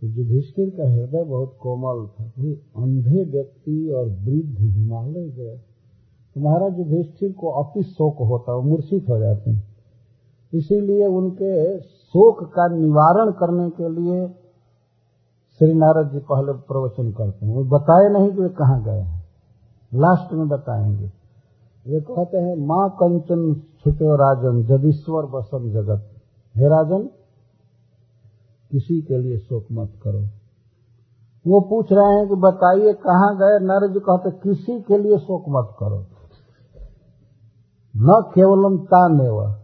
तो युधिष्ठिर का हृदय बहुत कोमल था। कोई अंधे व्यक्ति और वृद्ध हिमालय गए। तो महाराज युधिष्ठिर को अति शोक होता है मूर्छित हो जाते हैं। इसीलिए उनके शोक का निवारण करने के लिए श्री नारद जी पहले प्रवचन करते हैं। वो बताए नहीं कि वे कहाँ गए हैं। लास्ट में बताएँगे। वे कहते हैं, माँ कंचन छुटो राजन जदीश्वर बसम जगत। हे राजन, किसी के लिए शोक मत करो। वो पूछ रहे हैं कि बताइए कहाँ गए? नर जी कहते, किसी के लिए शोक मत करो। न केवलम तानेव।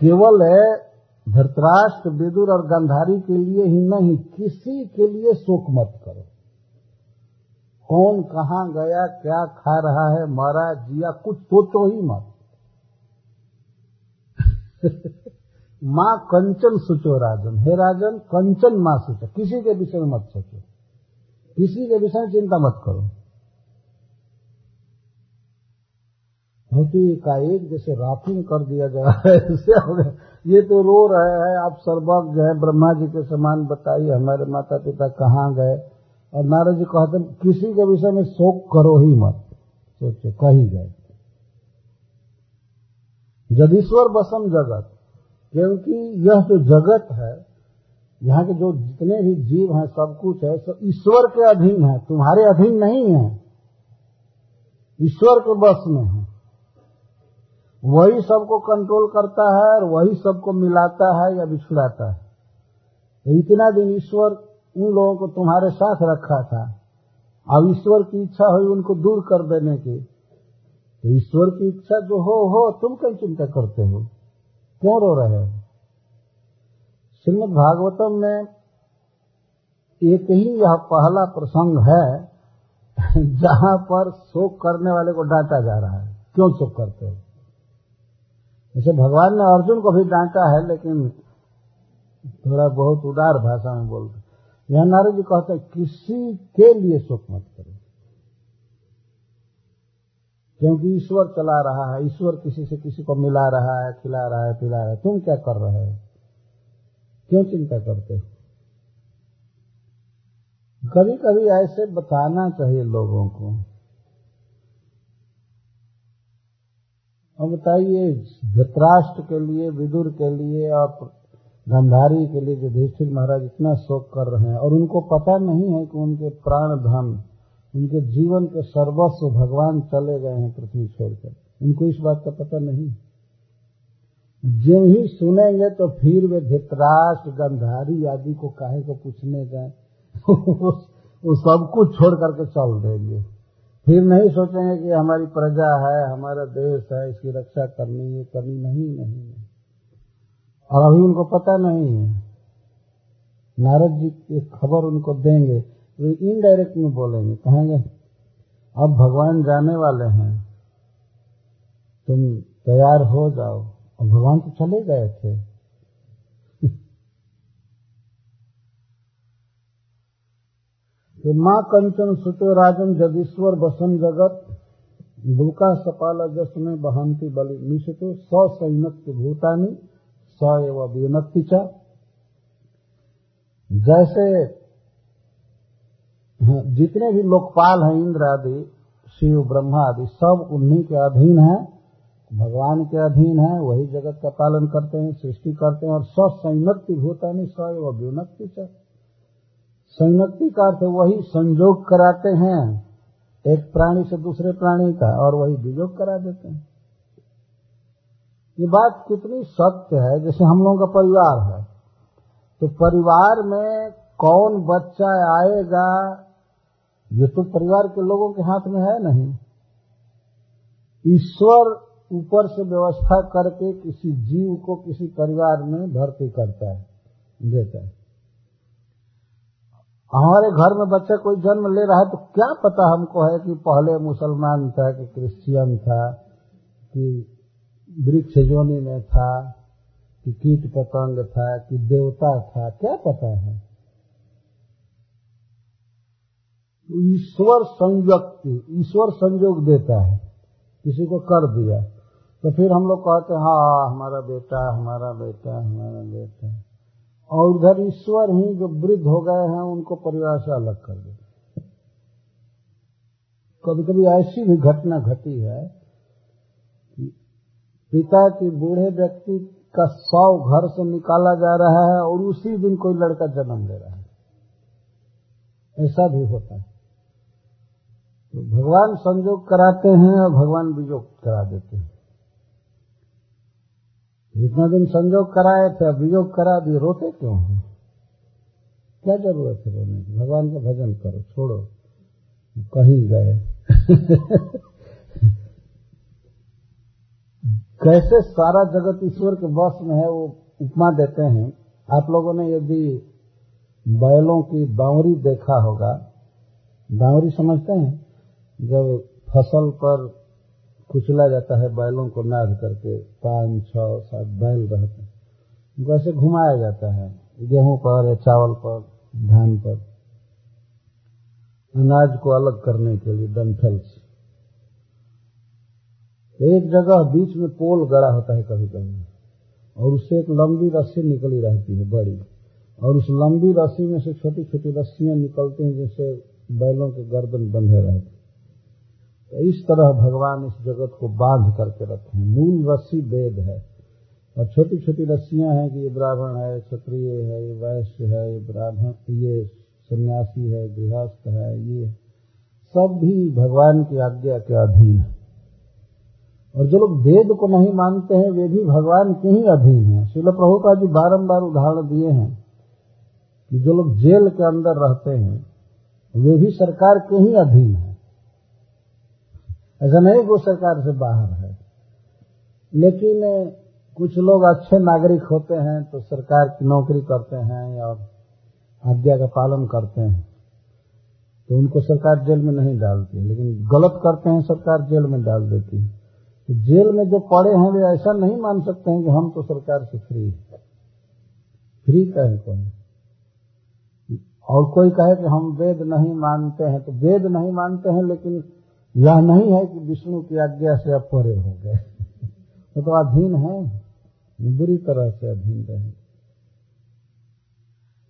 केवल धृतराष्ट्र, विदुर और गंधारी के लिए ही नहीं, किसी के लिए शोक मत करो। कौन कहाँ गया, क्या खा रहा है, मरा, जिया, कुछ सोचो ही मत [laughs] माँ कंचन सोचो राजन। हे राजन, कंचन माँ सोचो। किसी के विषय में मत सोचो। किसी के विषय में चिंता मत करो। होती का एक जैसे राफिंग कर दिया रहा है गया ये तो रो रहे हैं, आप सर्वज्ञ हैं, ब्रह्मा जी के समान, बताइए हमारे माता पिता कहाँ गए? और नारद जी कहते किसी के विषय में शोक करो ही मत। सोचो, कही गए जदीश्वर बसम जगत, क्योंकि यह जो जगत है, यहाँ के जो जितने भी जीव हैं, सब कुछ है, सब ईश्वर के अधीन है, तुम्हारे अधीन नहीं है। ईश्वर के बस में है। वही सबको कंट्रोल करता है और वही सबको मिलाता है या बिछुड़ाता है। इतना दिन ईश्वर उन लोगों को तुम्हारे साथ रखा था। अब ईश्वर की इच्छा हुई उनको दूर कर देने की। तो ईश्वर की इच्छा जो हो हो, तुम क्यों चिंता करते हो? क्यों रो रहे हो? श्रीमद भागवतम में एक ही यह पहला प्रसंग है, [laughs] जहाँ पर शोक करने वाले को डांटा जा रहा है। क्यों शोक करते हो? जैसे भगवान ने अर्जुन को भी डांटा है, लेकिन थोड़ा बहुत उदार भाषा में बोलते यह नारद जी कहते हैं, किसी के लिए शोक मत करो। क्योंकि ईश्वर चला रहा है, ईश्वर किसी से किसी को मिला रहा है, खिला रहा है, पिला रहा है। तुम क्या कर रहे हो? क्यों चिंता करते हो? कभी कभी ऐसे बताना चाहिए लोगों को। अब बताइए, धृतराष्ट्र के लिए, विदुर के लिए और गंधारी के लिए युधिष्ठिर महाराज इतना शोक कर रहे हैं और उनको पता नहीं है कि उनके प्राण धन उनके जीवन के सर्वस्व भगवान चले गए हैं पृथ्वी छोड़कर। उनको इस बात का पता नहीं जो ही सुनेंगे तो फिर वे धृतराष्ट्र गंधारी आदि को काहे को पूछने जाए। वो [laughs] सब कुछ छोड़ करके चल देंगे। फिर नहीं सोचेंगे कि हमारी प्रजा है हमारा देश है इसकी रक्षा करनी है करनी नहीं नहीं, नहीं। और अभी उनको पता नहीं है। नारद जी की खबर उनको देंगे, वे तो इनडायरेक्ट में बोलेंगे, कहेंगे, अब भगवान जाने वाले हैं। तुम तैयार हो जाओ। और भगवान तो चले गए थे। तो माँ कंचन सुतो राजन जगीश्वर बसन जगत दुका सपाल जस में बहंती बलि निशितो ससैनक भूतानी स एवं विनक्ति जैसे जितने भी लोकपाल हैं, इंद्र आदि, शिव, ब्रह्मा आदि, सब उन्हीं के अधीन है, भगवान के अधीन है, वही जगत का पालन करते हैं, सृष्टि करते हैं, और ससैनक्ति भूतानी, स एवं विनक्ति संयुक्ति का अर्थ वही संजोग कराते हैं, एक प्राणी से दूसरे प्राणी का, और वही वियोग करा देते हैं। ये बात कितनी सत्य है? जैसे हम लोगों का परिवार है। तो परिवार में कौन बच्चा आएगा, ये तो परिवार के लोगों के हाथ में है नहीं। ईश्वर ऊपर से व्यवस्था करके किसी जीव को किसी परिवार में भर्ती करता है, देता है। हमारे घर में बच्चा कोई जन्म ले रहा है तो क्या पता हमको है कि पहले मुसलमान था, कि क्रिश्चियन था, कि वृक्ष जोनी में था, कि कीट पतंग था, कि देवता था, क्या पता है? तो ईश्वर संयुक्ति, ईश्वर संयोग देता है। किसी को कर दिया तो फिर हम लोग कहते हैं हाँ हमारा बेटा हमारा बेटा हमारा बेटा। और उधर ईश्वर ही जो वृद्ध हो गए हैं, उनको परिवार से अलग कर देते कभी कभी ऐसी भी घटना घटी है पिता की बूढ़े व्यक्ति का सौ घर से निकाला जा रहा है और उसी दिन कोई लड़का जन्म ले रहा है। ऐसा भी होता है। तो भगवान संजोग कराते हैं और भगवान विजोग करा देते हैं। जितना दिन संजोग कराए थे वियोग करा दिए, रोते क्यों हैं? क्या ज़रूरत है रोने की? भगवान का भजन करो, छोड़ो, कहीं गए। [laughs] कैसे सारा जगत ईश्वर के बस में है वो उपमा देते हैं। आप लोगों ने यदि बैलों की बावरी देखा होगा, बावरी समझते हैं? जब फ़सल पर कुचला जाता है बैलों को नाद करके, पाँच, छह, सात बैल रहते हैं। उनको ऐसे घुमाया जाता है, गेहूँ पर या चावल पर, धान पर। अनाज को अलग करने के लिए डंठल से एक जगह बीच में पोल गड़ा होता है कभी कभी, और उससे एक लंबी रस्सी निकली रहती है, बड़ी। और उस लंबी रस्सी में से छोटी छोटी रस्सियाँ निकलती हैं जिससे बैलों के गर्दन बंधे रहते तो इस तरह भगवान इस जगत को बाँध करके रखे हैं। मूल रस्सी वेद है। और छोटी छोटी रस्सियाँ हैं कि ये ब्राह्मण है क्षत्रिय है, ये वैश्य है, ये ब्राह्मण, ये सन्यासी है, गृहस्थ है, ये सब भी भगवान की आज्ञा के अधीन है। और जो लोग वेद को नहीं मानते हैं, वे भी भगवान के ही अधीन हैं। शिल प्रभुपा जी बारम्बार उदाहरण दिए हैं कि जो लोग जेल के अंदर रहते हैं, वे भी सरकार के ही अधीन हैं। ऐसा नहीं वो सरकार से बाहर है। लेकिन कुछ लोग अच्छे नागरिक होते हैं तो सरकार की नौकरी करते हैं और आज्ञा का पालन करते हैं। तो उनको सरकार जेल में नहीं डालती, लेकिन गलत करते हैं, सरकार जेल में डाल देती है। तो जेल में जो पड़े हैं, वे ऐसा नहीं मान सकते हैं कि हम तो सरकार से फ्री है। फ्री कहे कौन? और कोई कहे कि हम वेद नहीं मानते हैं तो वेद नहीं मानते हैं, लेकिन यह नहीं है कि विष्णु की आज्ञा से अब परे हो गए। वो तो अधीन है, बुरी तरह से अधीन रहे।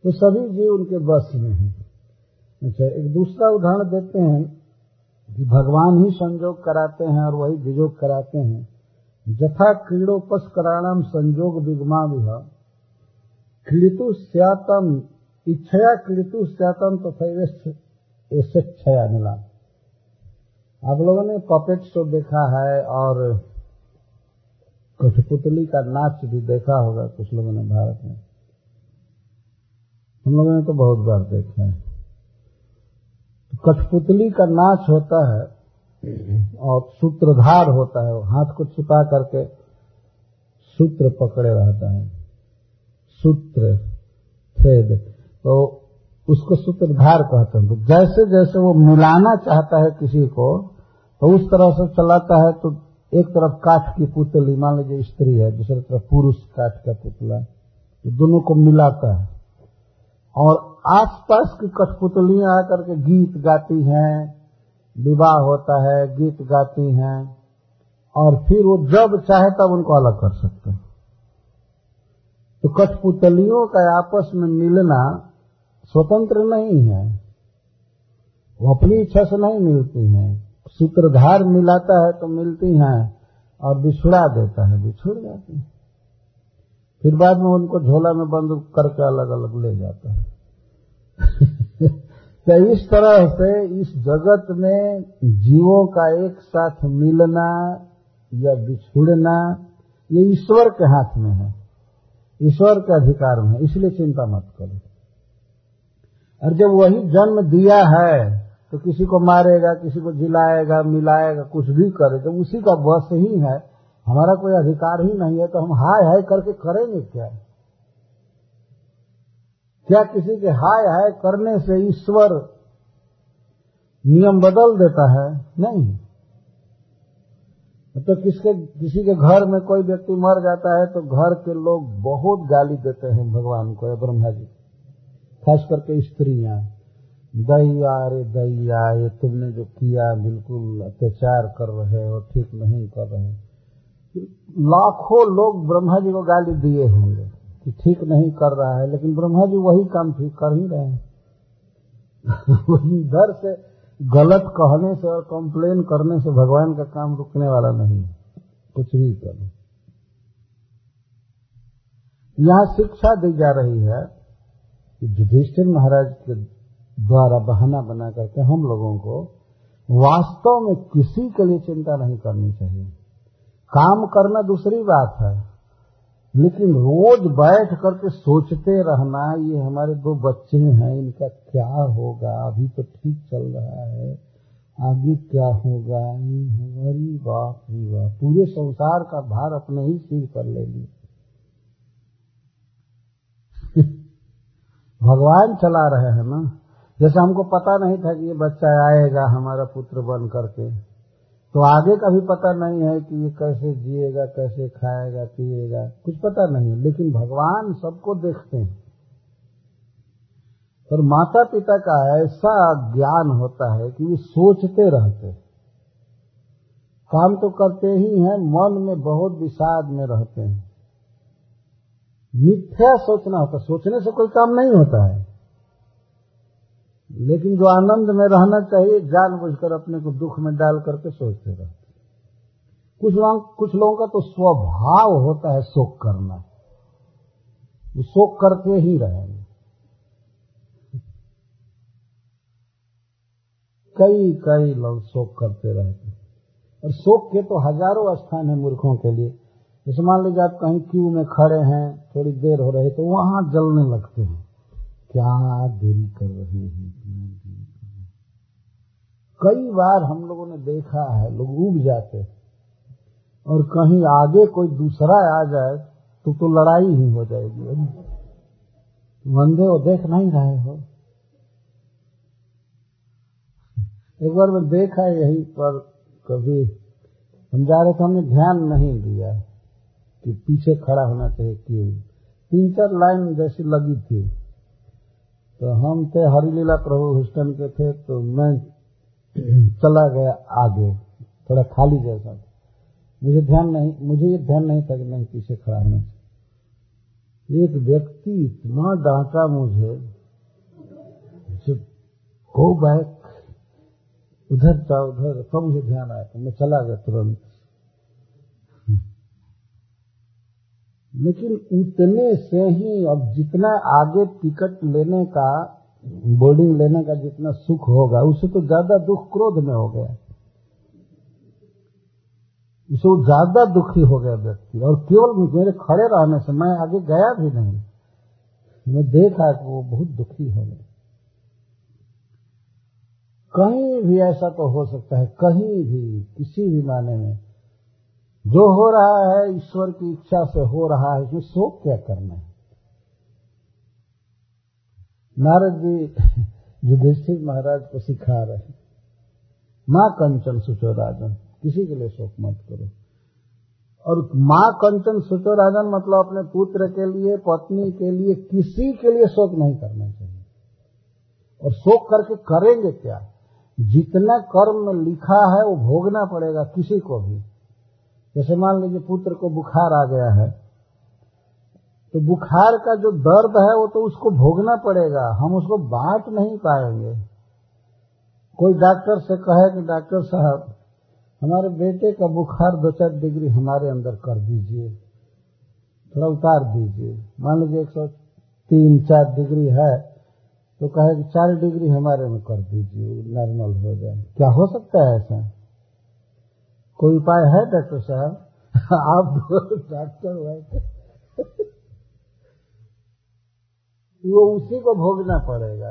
तो सभी जीव उनके बस में हैं। अच्छा एक दूसरा उदाहरण देते हैं। कि भगवान ही संजोग कराते हैं और वही विजोग कराते हैं। जथा क्रीड़ोपस कराणाम संजोग विगमा विह क्रीतु स्यातम इच्छया क्रीतु स्यातम तो ऐसे छया मिला आप लोगों ने पपेट शो देखा है और कठपुतली का नाच भी देखा होगा कुछ लोगों ने भारत में। हम लोगों ने तो बहुत बार देखा है। कठपुतली का नाच होता है और सूत्रधार होता है हाथ को छिपा करके सूत्र पकड़े रहता है। सूत्र थ्रेड तो उसको सूत्रधार कहते हैं। तो जैसे जैसे वो मिलाना चाहता है किसी को तो उस तरह से चलाता है तो एक तरफ़ काठ की पुतली, मान लीजिए स्त्री है, दूसरी तरफ़ पुरुष काठ का पुतला तो दोनों को मिलाता है। और आसपास की कठपुतलियाँ आकर के गीत गाती हैं, विवाह होता है, गीत गाती हैं, और फिर वो जब चाहे तब उनको अलग कर सकते हैं। तो कठपुतलियों का आपस में मिलना स्वतंत्र नहीं है। वो अपनी इच्छा से नहीं मिलती हैं। सूत्रधार मिलाता है तो मिलती हैं, और बिछुड़ा देता है, बिछुड़ जाती है। फिर बाद में उनको झोला में बंद करके अलग अलग ले जाता है। [laughs] तो इस तरह से इस जगत में जीवों का एक साथ मिलना या बिछुड़ना, ये ईश्वर के हाथ में है। ईश्वर के अधिकार में है, इसलिए चिंता मत करो। और जब वही जन्म दिया है तो किसी को मारेगा, किसी को जिलाएगा, मिलाएगा, कुछ भी करे तो उसी का बस ही है। हमारा कोई अधिकार ही नहीं है तो हम हाय हाय करके करेंगे क्या? क्या किसी के हाय हाय करने से ईश्वर नियम बदल देता है? नहीं। तो किसके, किसी के घर में कोई व्यक्ति मर जाता है तो घर के लोग बहुत गाली देते हैं भगवान को या ब्रह्मा जी। खास करके स्त्रियाँ। दैया रे दैया ये तुमने जो किया बिल्कुल अत्याचार कर रहे हो, ठीक नहीं कर रहे लाखों लोग ब्रह्मा जी को गाली दिए होंगे। कि ठीक नहीं कर रहा है, लेकिन ब्रह्मा जी वही काम ठीक कर ही रहे हैं। [laughs] इधर से, गलत कहने से और कंप्लेन करने से भगवान का काम रुकने वाला नहीं कुछ भी करो। यहाँ शिक्षा दी जा रही है कि युधिष्ठिर महाराज के द्वारा बहाना बना करके हम लोगों को वास्तव में किसी के लिए चिंता नहीं करनी चाहिए। काम करना दूसरी बात है। लेकिन रोज बैठ करके सोचते रहना, ये हमारे दो बच्चे हैं, इनका क्या होगा? अभी तो ठीक चल रहा है। आगे क्या होगा? हमारी बाप रे बाप। पूरे संसार का भार अपने ही सिर पर ले लिए। [laughs] भगवान चला रहे हैं ना? जैसे हमको पता नहीं था कि ये बच्चा आएगा, हमारा पुत्र बन करके। तो आगे का भी पता नहीं है कि ये कैसे जिएगा, कैसे खाएगा, पिएगा, कुछ पता नहीं है। लेकिन भगवान सबको देखते हैं। और माता पिता का ऐसा ज्ञान होता है कि वो सोचते रहते काम तो करते ही हैं, मन में बहुत विषाद में रहते हैं। मिथ्या सोचना होता सोचने से कोई काम नहीं होता है। लेकिन जो आनंद में रहना चाहिए जान जानबूझकर अपने को दुख में डाल करके सोचते रहते कुछ लोग, कुछ लोगों का तो स्वभाव होता है शोक करना। वो शोक करते ही रहेंगे। कई कई लोग शोक करते रहते और शोक के तो हज़ारों स्थान है मूर्खों के लिए। जैसे मान लीजिए आप कहीं क्यू में खड़े हैं, थोड़ी देर हो रही तो वहाँ जलने लगते हैं। क्या दिल कर रहे हैं। कई बार हम लोगों ने देखा है, लोग उब जाते और कहीं आगे कोई दूसरा आ जाए तो तो लड़ाई ही हो जाएगी। अंधे वो देख नहीं रहे हो। एक बार मैं देखा यहीं पर कभी, हम जा रहे थे, हमने ध्यान नहीं दिया कि पीछे खड़ा होना चाहिए क्यों। तीन चार लाइन जैसी लगी थी। तो हम थे हरिलीला प्रभु हुस्टन के थे तो मैं चला गया आगे, थोड़ा खाली जैसा। मुझे ध्यान नहीं, मुझे ये ध्यान नहीं था कि नहीं पीछे खड़ा चाहिए। एक व्यक्ति इतना डांटा मुझे जब गो बैक उधर था, उधर, तब मुझे ध्यान आया तो मैं चला गया तुरंत। लेकिन उतने से ही अब जितना आगे टिकट लेने का बोर्डिंग लेने का जितना सुख होगा उससे तो ज़्यादा दुख क्रोध में हो गया। उससे वो ज़्यादा दुखी हो गया व्यक्ति। और केवल मेरे खड़े रहने से मैं आगे गया भी नहीं। मैं देखा कि वो बहुत दुखी हो गया। कहीं भी ऐसा तो हो सकता है, कहीं भी, किसी भी माने में। जो हो रहा है, ईश्वर की इच्छा से हो रहा है इसमें शोक क्या करना है? नारद जी युधिष्ठिर महाराज को सिखा रहे माँ कंचन सुचो राजन किसी के लिए शोक मत करो। और माँ कंचन सुचो राजन मतलब अपने पुत्र के लिए, पत्नी के लिए, किसी के लिए शोक नहीं करना चाहिए। और शोक करके करेंगे क्या? जितना कर्म में लिखा है, वो भोगना पड़ेगा किसी को भी। जैसे मान लीजिए पुत्र को बुखार आ गया है तो बुखार का जो दर्द है वो तो उसको भोगना पड़ेगा। हम उसको बांट नहीं पाएँगे। कोई डॉक्टर से कहे कि, डॉक्टर साहब, हमारे बेटे का बुखार दो चार डिग्री हमारे अंदर कर दीजिए। थोड़ा उतार दीजिए। मान लीजिए एक सौ तीन, चार डिग्री है तो कहे कि चार डिग्री हमारे में कर दीजिए नॉर्मल हो जाए। क्या हो सकता है ऐसा? कोई उपाय है डॉक्टर साहब? [laughs] आप डॉक्टर हुए वो उसी को भोगना पड़ेगा।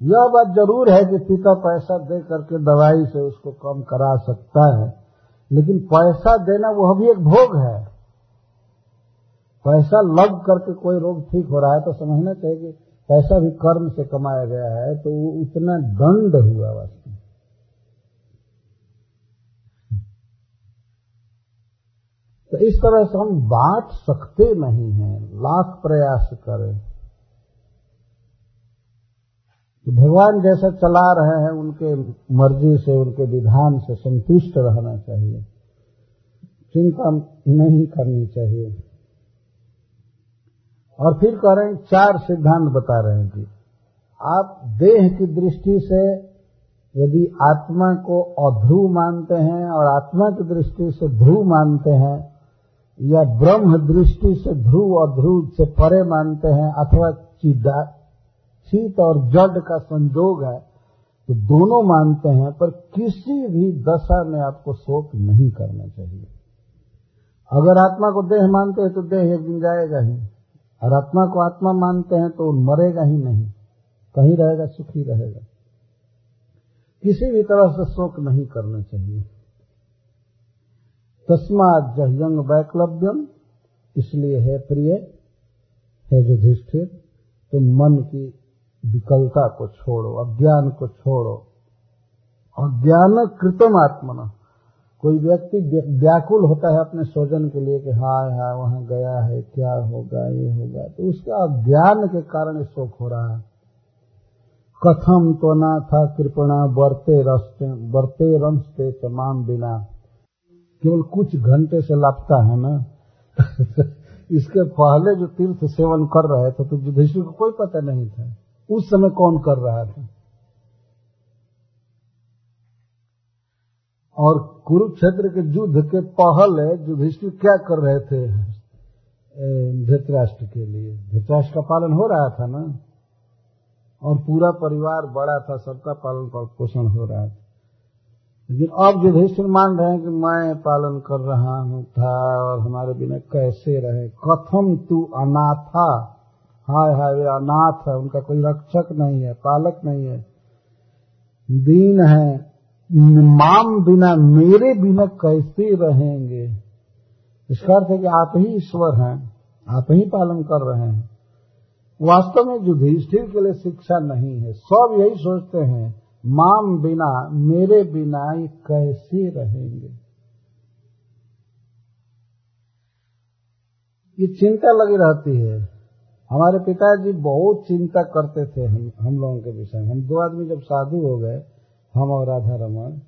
यह बात ज़रूर है कि पिता पैसा दे करके दवाई से उसको कम करा सकता है, लेकिन पैसा देना वह भी एक भोग है। पैसा लग करके कोई रोग ठीक हो रहा है तो समझना चाहिए कि पैसा भी कर्म से कमाया गया है तो वो उतना दंड हुआ वास्तव तो इस तरह से हम बांट सकते नहीं हैं, लाख प्रयास करें। तो भगवान जैसा चला रहे हैं, उनके मर्ज़ी से, उनके विधान से संतुष्ट रहना चाहिए। चिंता नहीं करनी चाहिए। और फिर कह रहे हैं, चार सिद्धांत बता रहे हैं कि आप देह की दृष्टि से यदि आत्मा को अध्रुव मानते हैं और आत्मा की दृष्टि से ध्रुव मानते हैं या ब्रह्म दृष्टि से ध्रुव और ध्रुव से परे मानते हैं, अथवा चिदा शीत और जड का संजोग है तो दोनों मानते हैं, पर किसी भी दशा में आपको शोक नहीं करना चाहिए। अगर आत्मा को देह मानते हैं तो देह एक दिन जाएगा ही। और आत्मा को आत्मा मानते हैं तो मरेगा ही नहीं। कहीं रहेगा, सुखी रहेगा। किसी भी तरह से शोक नहीं करना चाहिए। तस्मात जह्यंग वैकलव्यम। इसलिए है प्रिय, है युधिष्ठिर तो मन की विकलता को छोड़ो, अज्ञान को छोड़ो। अज्ञान कृतम आत्मना। कोई व्यक्ति व्याकुल होता है अपने स्वजन के लिए कि हाय हाय, वहाँ गया है, क्या होगा, ये होगा तो उसका अज्ञान के कारण शोक हो रहा है। कथम तो ना था कृपणा बरते रस्ते बरते रंसते तमाम बिना। केवल कुछ घंटे से लापता है ना? [laughs] इसके पहले जो तीर्थ सेवन कर रहे थे तो युधिष्ठिर को कोई पता नहीं था। उस समय कौन कर रहा था? और कुरुक्षेत्र के युद्ध के पहले युधिष्ठिर क्या कर रहे थे? धृतराष्ट्र के लिए। धृतराष्ट्र का पालन हो रहा था ना? और पूरा परिवार बड़ा था, सबका पालन पोषण हो रहा था। लेकिन अब युधिष्ठिर मान रहे हैं कि मैं पालन कर रहा हूँ था और हमारे बिना कैसे रहे? कथम तू अनाथा? हाय हाय, वे अनाथ है, उनका कोई रक्षक नहीं है, पालक नहीं है। दीन है। माम बिना, मेरे बिना कैसे रहेंगे? इसका अर्थ है कि आप ही ईश्वर हैं, आप ही पालन कर रहे हैं। वास्तव में युधिष्ठिर के लिए शिक्षा नहीं है, सब यही सोचते हैं माम बिना, मेरे बिना ये कैसे रहेंगे? ये चिंता लगी रहती है। हमारे पिताजी बहुत चिंता करते थे हम हम लोगों के विषय में। हम दो आदमी जब साधु हो गए, हम और राधा रमन,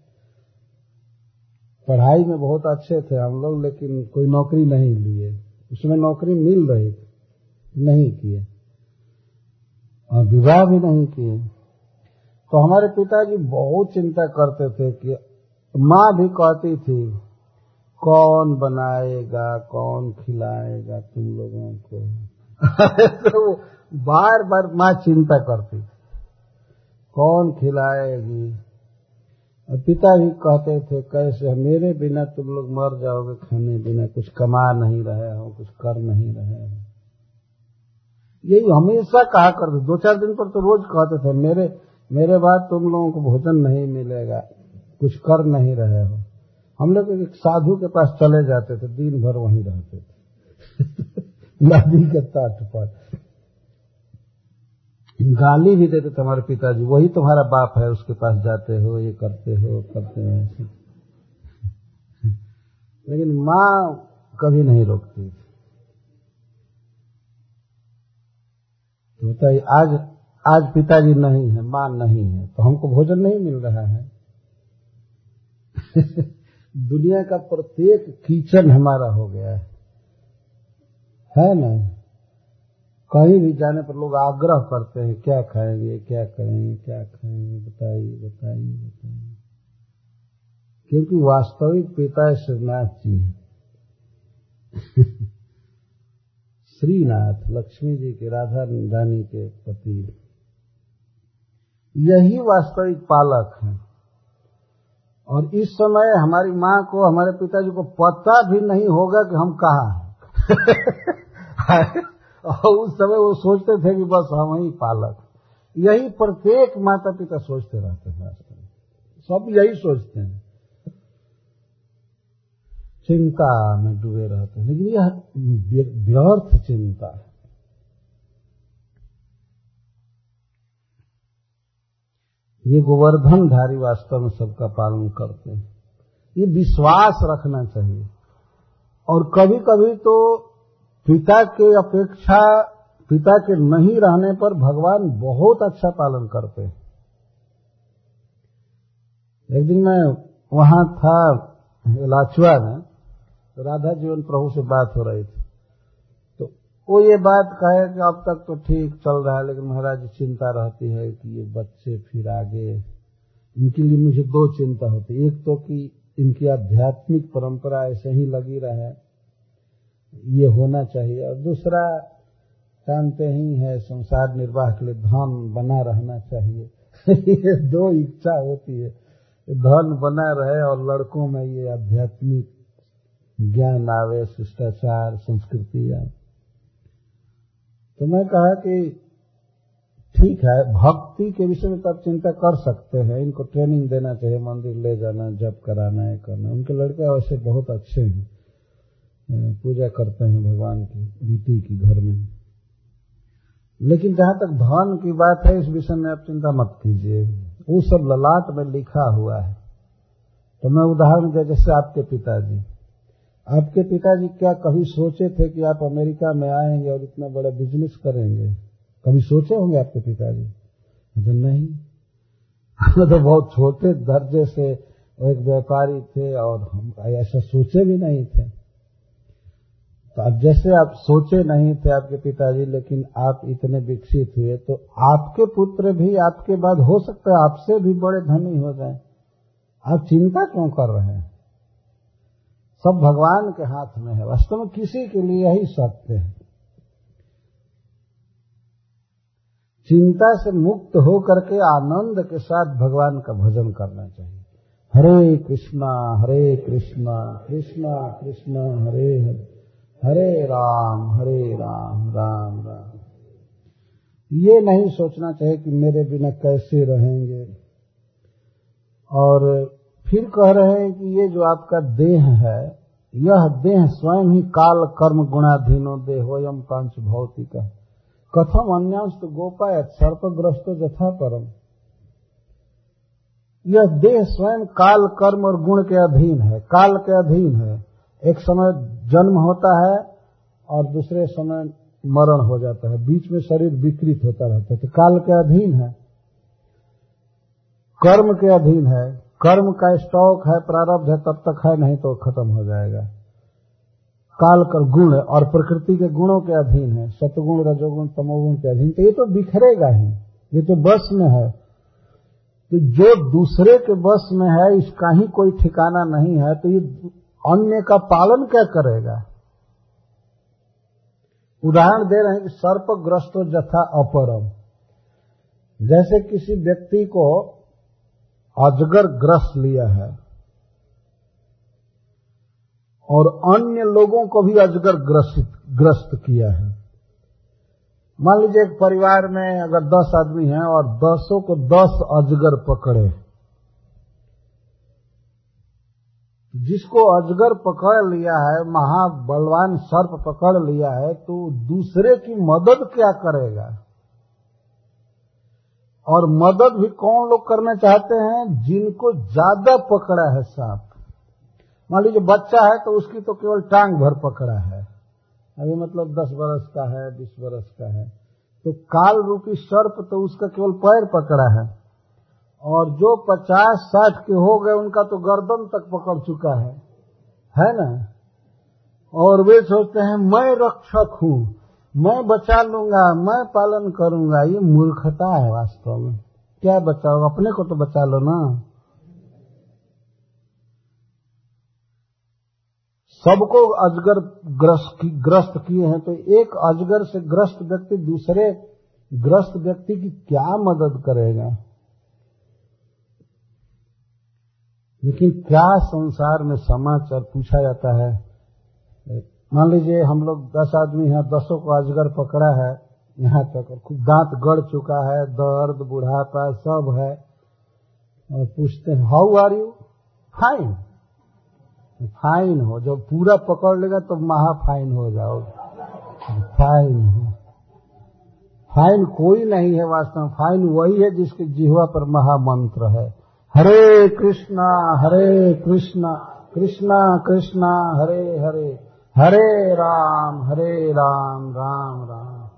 पढ़ाई में बहुत अच्छे थे हम लोग, लेकिन कोई नौकरी नहीं लिए। उसमें नौकरी मिल रही थी नहीं किए। और विवाह भी नहीं किए। तो हमारे पिताजी बहुत चिंता करते थे कि माँ भी कहती थी, कौन बनाएगा, कौन खिलाएगा तुम लोगों को? [laughs] तो बार बार माँ चिंता करती थी, कौन खिलाएगी? और पिता भी कहते थे, कैसे? मेरे बिना तुम लोग मर जाओगे, खाने बिना कुछ कमा नहीं रहे हो, कुछ कर नहीं रहे हो। यही हमेशा कहा करते दो चार दिन पर तो रोज कहते थे, मेरे मेरे बाद तुम लोगों को भोजन नहीं मिलेगा, कुछ कर नहीं रहे हो। हम लोग एक साधु के पास चले जाते थे, दिन भर वहीं रहते थे। [laughs] नदी के तट पर। गाली भी देते तुम्हारे पिताजी, वही तुम्हारा बाप है, उसके पास जाते हो, ये करते हो करते हो। [laughs] लेकिन माँ कभी नहीं रोकती तो बताइए, आज आज पिताजी नहीं है, माँ नहीं है तो हमको भोजन नहीं मिल रहा है। [laughs] दुनिया का प्रत्येक किचन हमारा हो गया है। है ना? कहीं भी जाने पर लोग आग्रह करते हैं, क्या खाएँगे, क्या करेंगे, क्या खाएँगे, बताइए बताइए बताइए। क्योंकि वास्तविक पिता है। श्रीनाथ जी श्रीनाथ लक्ष्मी जी के, राधा रानी के पति यही वास्तविक पालक है। और इस समय हमारी माँ को, हमारे पिताजी को पता भी नहीं होगा कि हम कहा हैं। [laughs] और उस समय वो सोचते थे कि बस हम ही पालक। यही प्रत्येक माता पिता सोचते रहते हैं। सब यही सोचते हैं। चिंता में डूबे रहते हैं। लेकिन यह व्यर्थ चिंता है। ये गोवर्धनधारी वास्तव में सबका पालन करते हैं। ये विश्वास रखना चाहिए। और कभी कभी तो पिता के अपेक्षा, पिता के नहीं रहने पर भगवान बहुत अच्छा पालन करते हैं। एक दिन मैं वहाँ था, लाचुआ में तो राधा जीवन प्रभु से बात हो रही थी। वो ये बात कहे कि अब तक तो ठीक चल रहा है, लेकिन महाराज चिंता रहती है कि ये बच्चे फिर आगे, इनके लिए मुझे दो चिंता होती है। एक तो कि इनकी आध्यात्मिक परंपरा ऐसे ही लगी रहे, ये होना चाहिए। और दूसरा, जानते ही है, संसार निर्वाह के लिए धन बना रहना चाहिए। [laughs] ये दो इच्छा होती है, धन बना रहे और लड़कों में ये आध्यात्मिक ज्ञान आवे शिष्टाचार, संस्कृति आए तो मैं कहा कि ठीक है, भक्ति के विषय में तो आप चिंता कर सकते हैं, इनको ट्रेनिंग देना चाहिए, मंदिर ले जाना, जप कराना है, करना उनके लड़के वैसे बहुत अच्छे हैं। पूजा करते हैं भगवान की, रीति की घर में। लेकिन जहाँ तक धन की बात है, इस विषय में आप चिंता मत कीजिए। वो सब ललाट में लिखा हुआ है। तो मैं उदाहरण दिया, जैसे आपके पिताजी। आपके पिताजी क्या कभी सोचे थे कि आप अमेरिका में आएँगे और इतना बड़ा बिज़नेस करेंगे? कभी सोचे होंगे आपके पिताजी? तो नहीं। तो बहुत छोटे दर्जे से एक व्यापारी थे और हम ऐसा सोचे भी नहीं थे। तो अब जैसे आप सोचे नहीं थे आपके पिताजी, लेकिन आप इतने विकसित हुए तो आपके पुत्र भी आपके बाद हो सकता है आपसे भी बड़े धनी हो जाए। आप चिंता क्यों कर रहे हैं? सब भगवान के हाथ में है। वास्तव में किसी के लिए यही सत्य है। चिंता से मुक्त हो करके आनंद के साथ भगवान का भजन करना चाहिए। हरे कृष्णा हरे कृष्णा कृष्णा कृष्णा, हरे हरे हरे राम हरे राम राम राम। ये नहीं सोचना चाहिए कि मेरे बिना कैसे रहेंगे। और फिर कह रहे हैं कि ये जो आपका देह है, यह देह स्वयं ही काल, कर्म, गुणाधीनो, देहोयम पाँच भौतिक कथम अन्यांश तो गोपायत सर्पग्रस्त जथा परम। यह देह स्वयं काल, कर्म और गुण के अधीन है। काल के अधीन है। एक समय जन्म होता है और दूसरे समय मरण हो जाता है। बीच में शरीर विकृत होता रहता है। तो काल के अधीन है। कर्म के अधीन है। कर्म का स्टॉक है, प्रारब्ध है, तब तक है, नहीं तो खत्म हो जाएगा। काल कर गुण और प्रकृति के गुणों के अधीन है। सतगुण, रजोगुण, तमोगुण के अधीन। तो ये तो बिखरेगा ही। ये तो बस में है। तो जो दूसरे के बस में है, इसका ही कोई ठिकाना नहीं है तो ये अन्य का पालन क्या करेगा? उदाहरण दे रहे हैं कि सर्पग्रस्त जथा अपरम। जैसे किसी व्यक्ति को अजगर ग्रस्त लिया है। और अन्य लोगों को भी अजगर ग्रसित, ग्रस्त किया है। मान लीजिए एक परिवार में अगर दस आदमी हैं और दसों को दस अजगर पकड़े। जिसको अजगर पकड़ लिया है, महाबलवान सर्प पकड़ लिया है तो दूसरे की मदद क्या करेगा? और मदद भी कौन लोग करना चाहते हैं जिनको ज़्यादा पकड़ा है सांप? मान लीजिए बच्चा है तो उसकी तो केवल टांग भर पकड़ा है। अभी मतलब दस बरस का है, बीस बरस का है। तो काल रूपी सर्प तो उसका केवल पैर पकड़ा है। और जो पचास, साठ के हो गए, उनका तो गर्दन तक पकड़ चुका है। है ना? और वे सोचते हैं, मैं रक्षक हूँ मैं बचा लूँगा, मैं पालन करूँगा, ये मूर्खता है वास्तव में। क्या बचाओ? अपने को तो बचा लो ना। सबको अजगर ग्रस्त की ग्रस्त किए हैं तो एक अजगर से ग्रस्त व्यक्ति दूसरे ग्रस्त व्यक्ति की क्या मदद करेगा? लेकिन क्या संसार में समाचार पूछा जाता है? मान लीजिए हम लोग दस आदमी हैं, दसों को अजगर पकड़ा है, यहाँ तक और खूब दांत गड़ चुका है, दर्द, बुढ़ापा सब है। और पूछते हैं how are you fine fine हो, जब पूरा पकड़ लेगा तो महा फाइन हो जाओ फाइन हो। फाइन कोई नहीं है वास्तव में फाइन वही है जिसके जिहवा पर महामंत्र है। हरे कृष्णा हरे कृष्णा कृष्णा कृष्णा, हरे हरे। हरे राम हरे राम राम राम।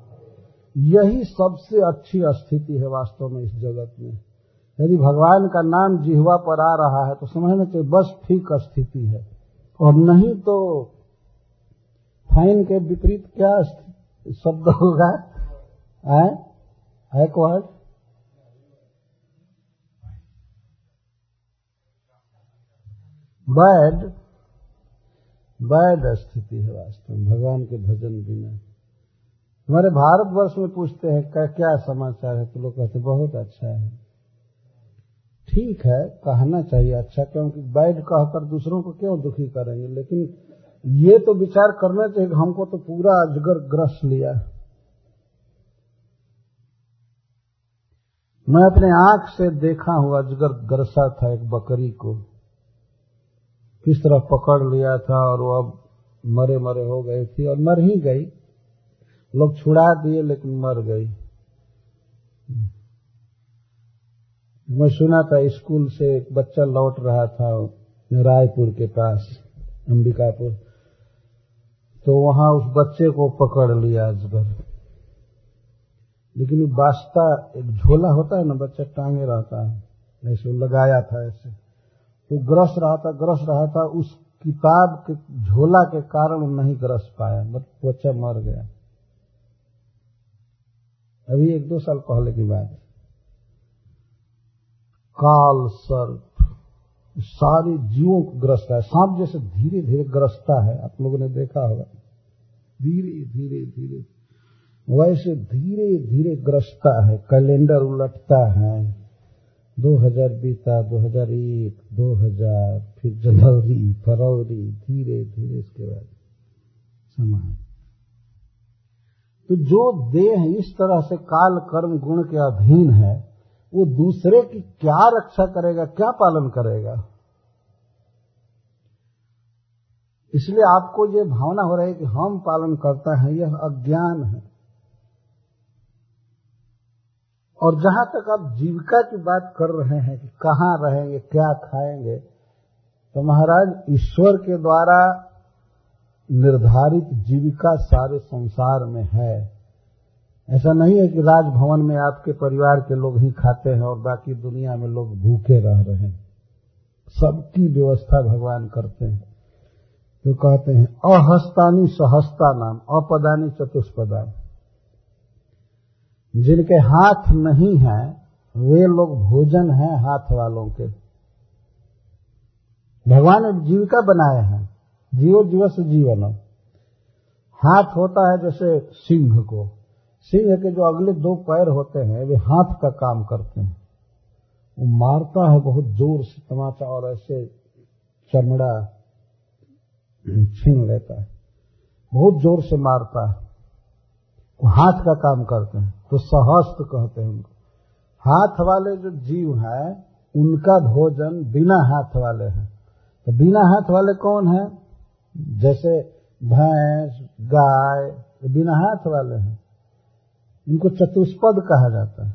यही सबसे अच्छी स्थिति है वास्तव में इस जगत में। यदि भगवान का नाम जिहवा पर आ रहा है तो समझना चाहिए बस ठीक स्थिति है। और नहीं तो फाइन के विपरीत क्या शब्द होगा? एक वर्ड बैड बैड स्थिति है वास्तव में, भगवान के भजन बिना। हमारे भारतवर्ष में पूछते हैं क्या क्या समाचार है? तो लोग कहते बहुत अच्छा है। ठीक है, कहना चाहिए अच्छा क्योंकि बैड कहकर दूसरों को क्यों दुखी करेंगे? लेकिन ये तो विचार करना चाहिए हमको तो पूरा अजगर ग्रस लिया। मैं अपने आँख से देखा हूँ अजगर ग्रसा था एक बकरी को। किस तरह पकड़ लिया था और वो अब मरे मरे हो गई थी और मर ही गई। लोग छुड़ा दिए, लेकिन मर गई। मैं सुना था स्कूल से एक बच्चा लौट रहा था रायपुर के पास, अंबिकापुर। तो वहाँ उस बच्चे को पकड़ लिया अजगर लेकिन बास्ता, एक झोला होता है ना, बच्चा टांगे रहता है। ऐसे लगाया था ऐसे। वो ग्रस रहा था, ग्रस रहा था, उस किताब के झोला के कारण नहीं ग्रस पाया बट बच्चा मर गया। अभी एक दो साल पहले की बात काल सर्प सारे जीवों को ग्रसता है। सांप जैसे धीरे धीरे ग्रसता है, आप लोगों ने देखा होगा। धीरे धीरे। धीरे वैसे धीरे धीरे ग्रसता है, कैलेंडर उलटता है। 2000 बीता 2001 2000 फिर जनवरी फरवरी धीरे धीरे इसके बाद समान तो जो देह इस तरह से काल, कर्म, गुण के अधीन है, वो दूसरे की क्या रक्षा करेगा, क्या पालन करेगा? इसलिए आपको ये भावना हो रही है कि हम पालन करते हैं, यह अज्ञान है। और जहाँ तक आप जीविका की बात कर रहे हैं कि कहाँ रहेंगे, क्या खाएँगे तो महाराज ईश्वर के द्वारा निर्धारित जीविका सारे संसार में है। ऐसा नहीं है कि राजभवन में आपके परिवार के लोग ही खाते हैं और बाकी दुनिया में लोग भूखे रह रहे हैं। सबकी व्यवस्था भगवान करते हैं। तो कहते हैं, अहस्तानी सहस्ता नाम, अपदानी चतुष्पदा। जिनके हाथ नहीं है, वे लोग भोजन हैं हाथ वालों के। भगवान ने जीविका बनाए हैं, जीव जीवस जीवन हाथ होता है जैसे सिंह को। सिंह के जो अगले दो पैर होते हैं, वे हाथ का काम करते हैं। वो मारता है बहुत ज़ोर से तमाचा और ऐसे चमड़ा छीन लेता है। बहुत ज़ोर से मारता है। वो हाथ का काम करते हैं। तो सहस्त्र कहते हैं उनको। हाथ वाले जो जीव हैं, उनका भोजन बिना हाथ वाले हैं। तो बिना हाथ वाले कौन है? जैसे भैंस, गाय बिना हाथ वाले हैं। इनको चतुष्पद कहा जाता है।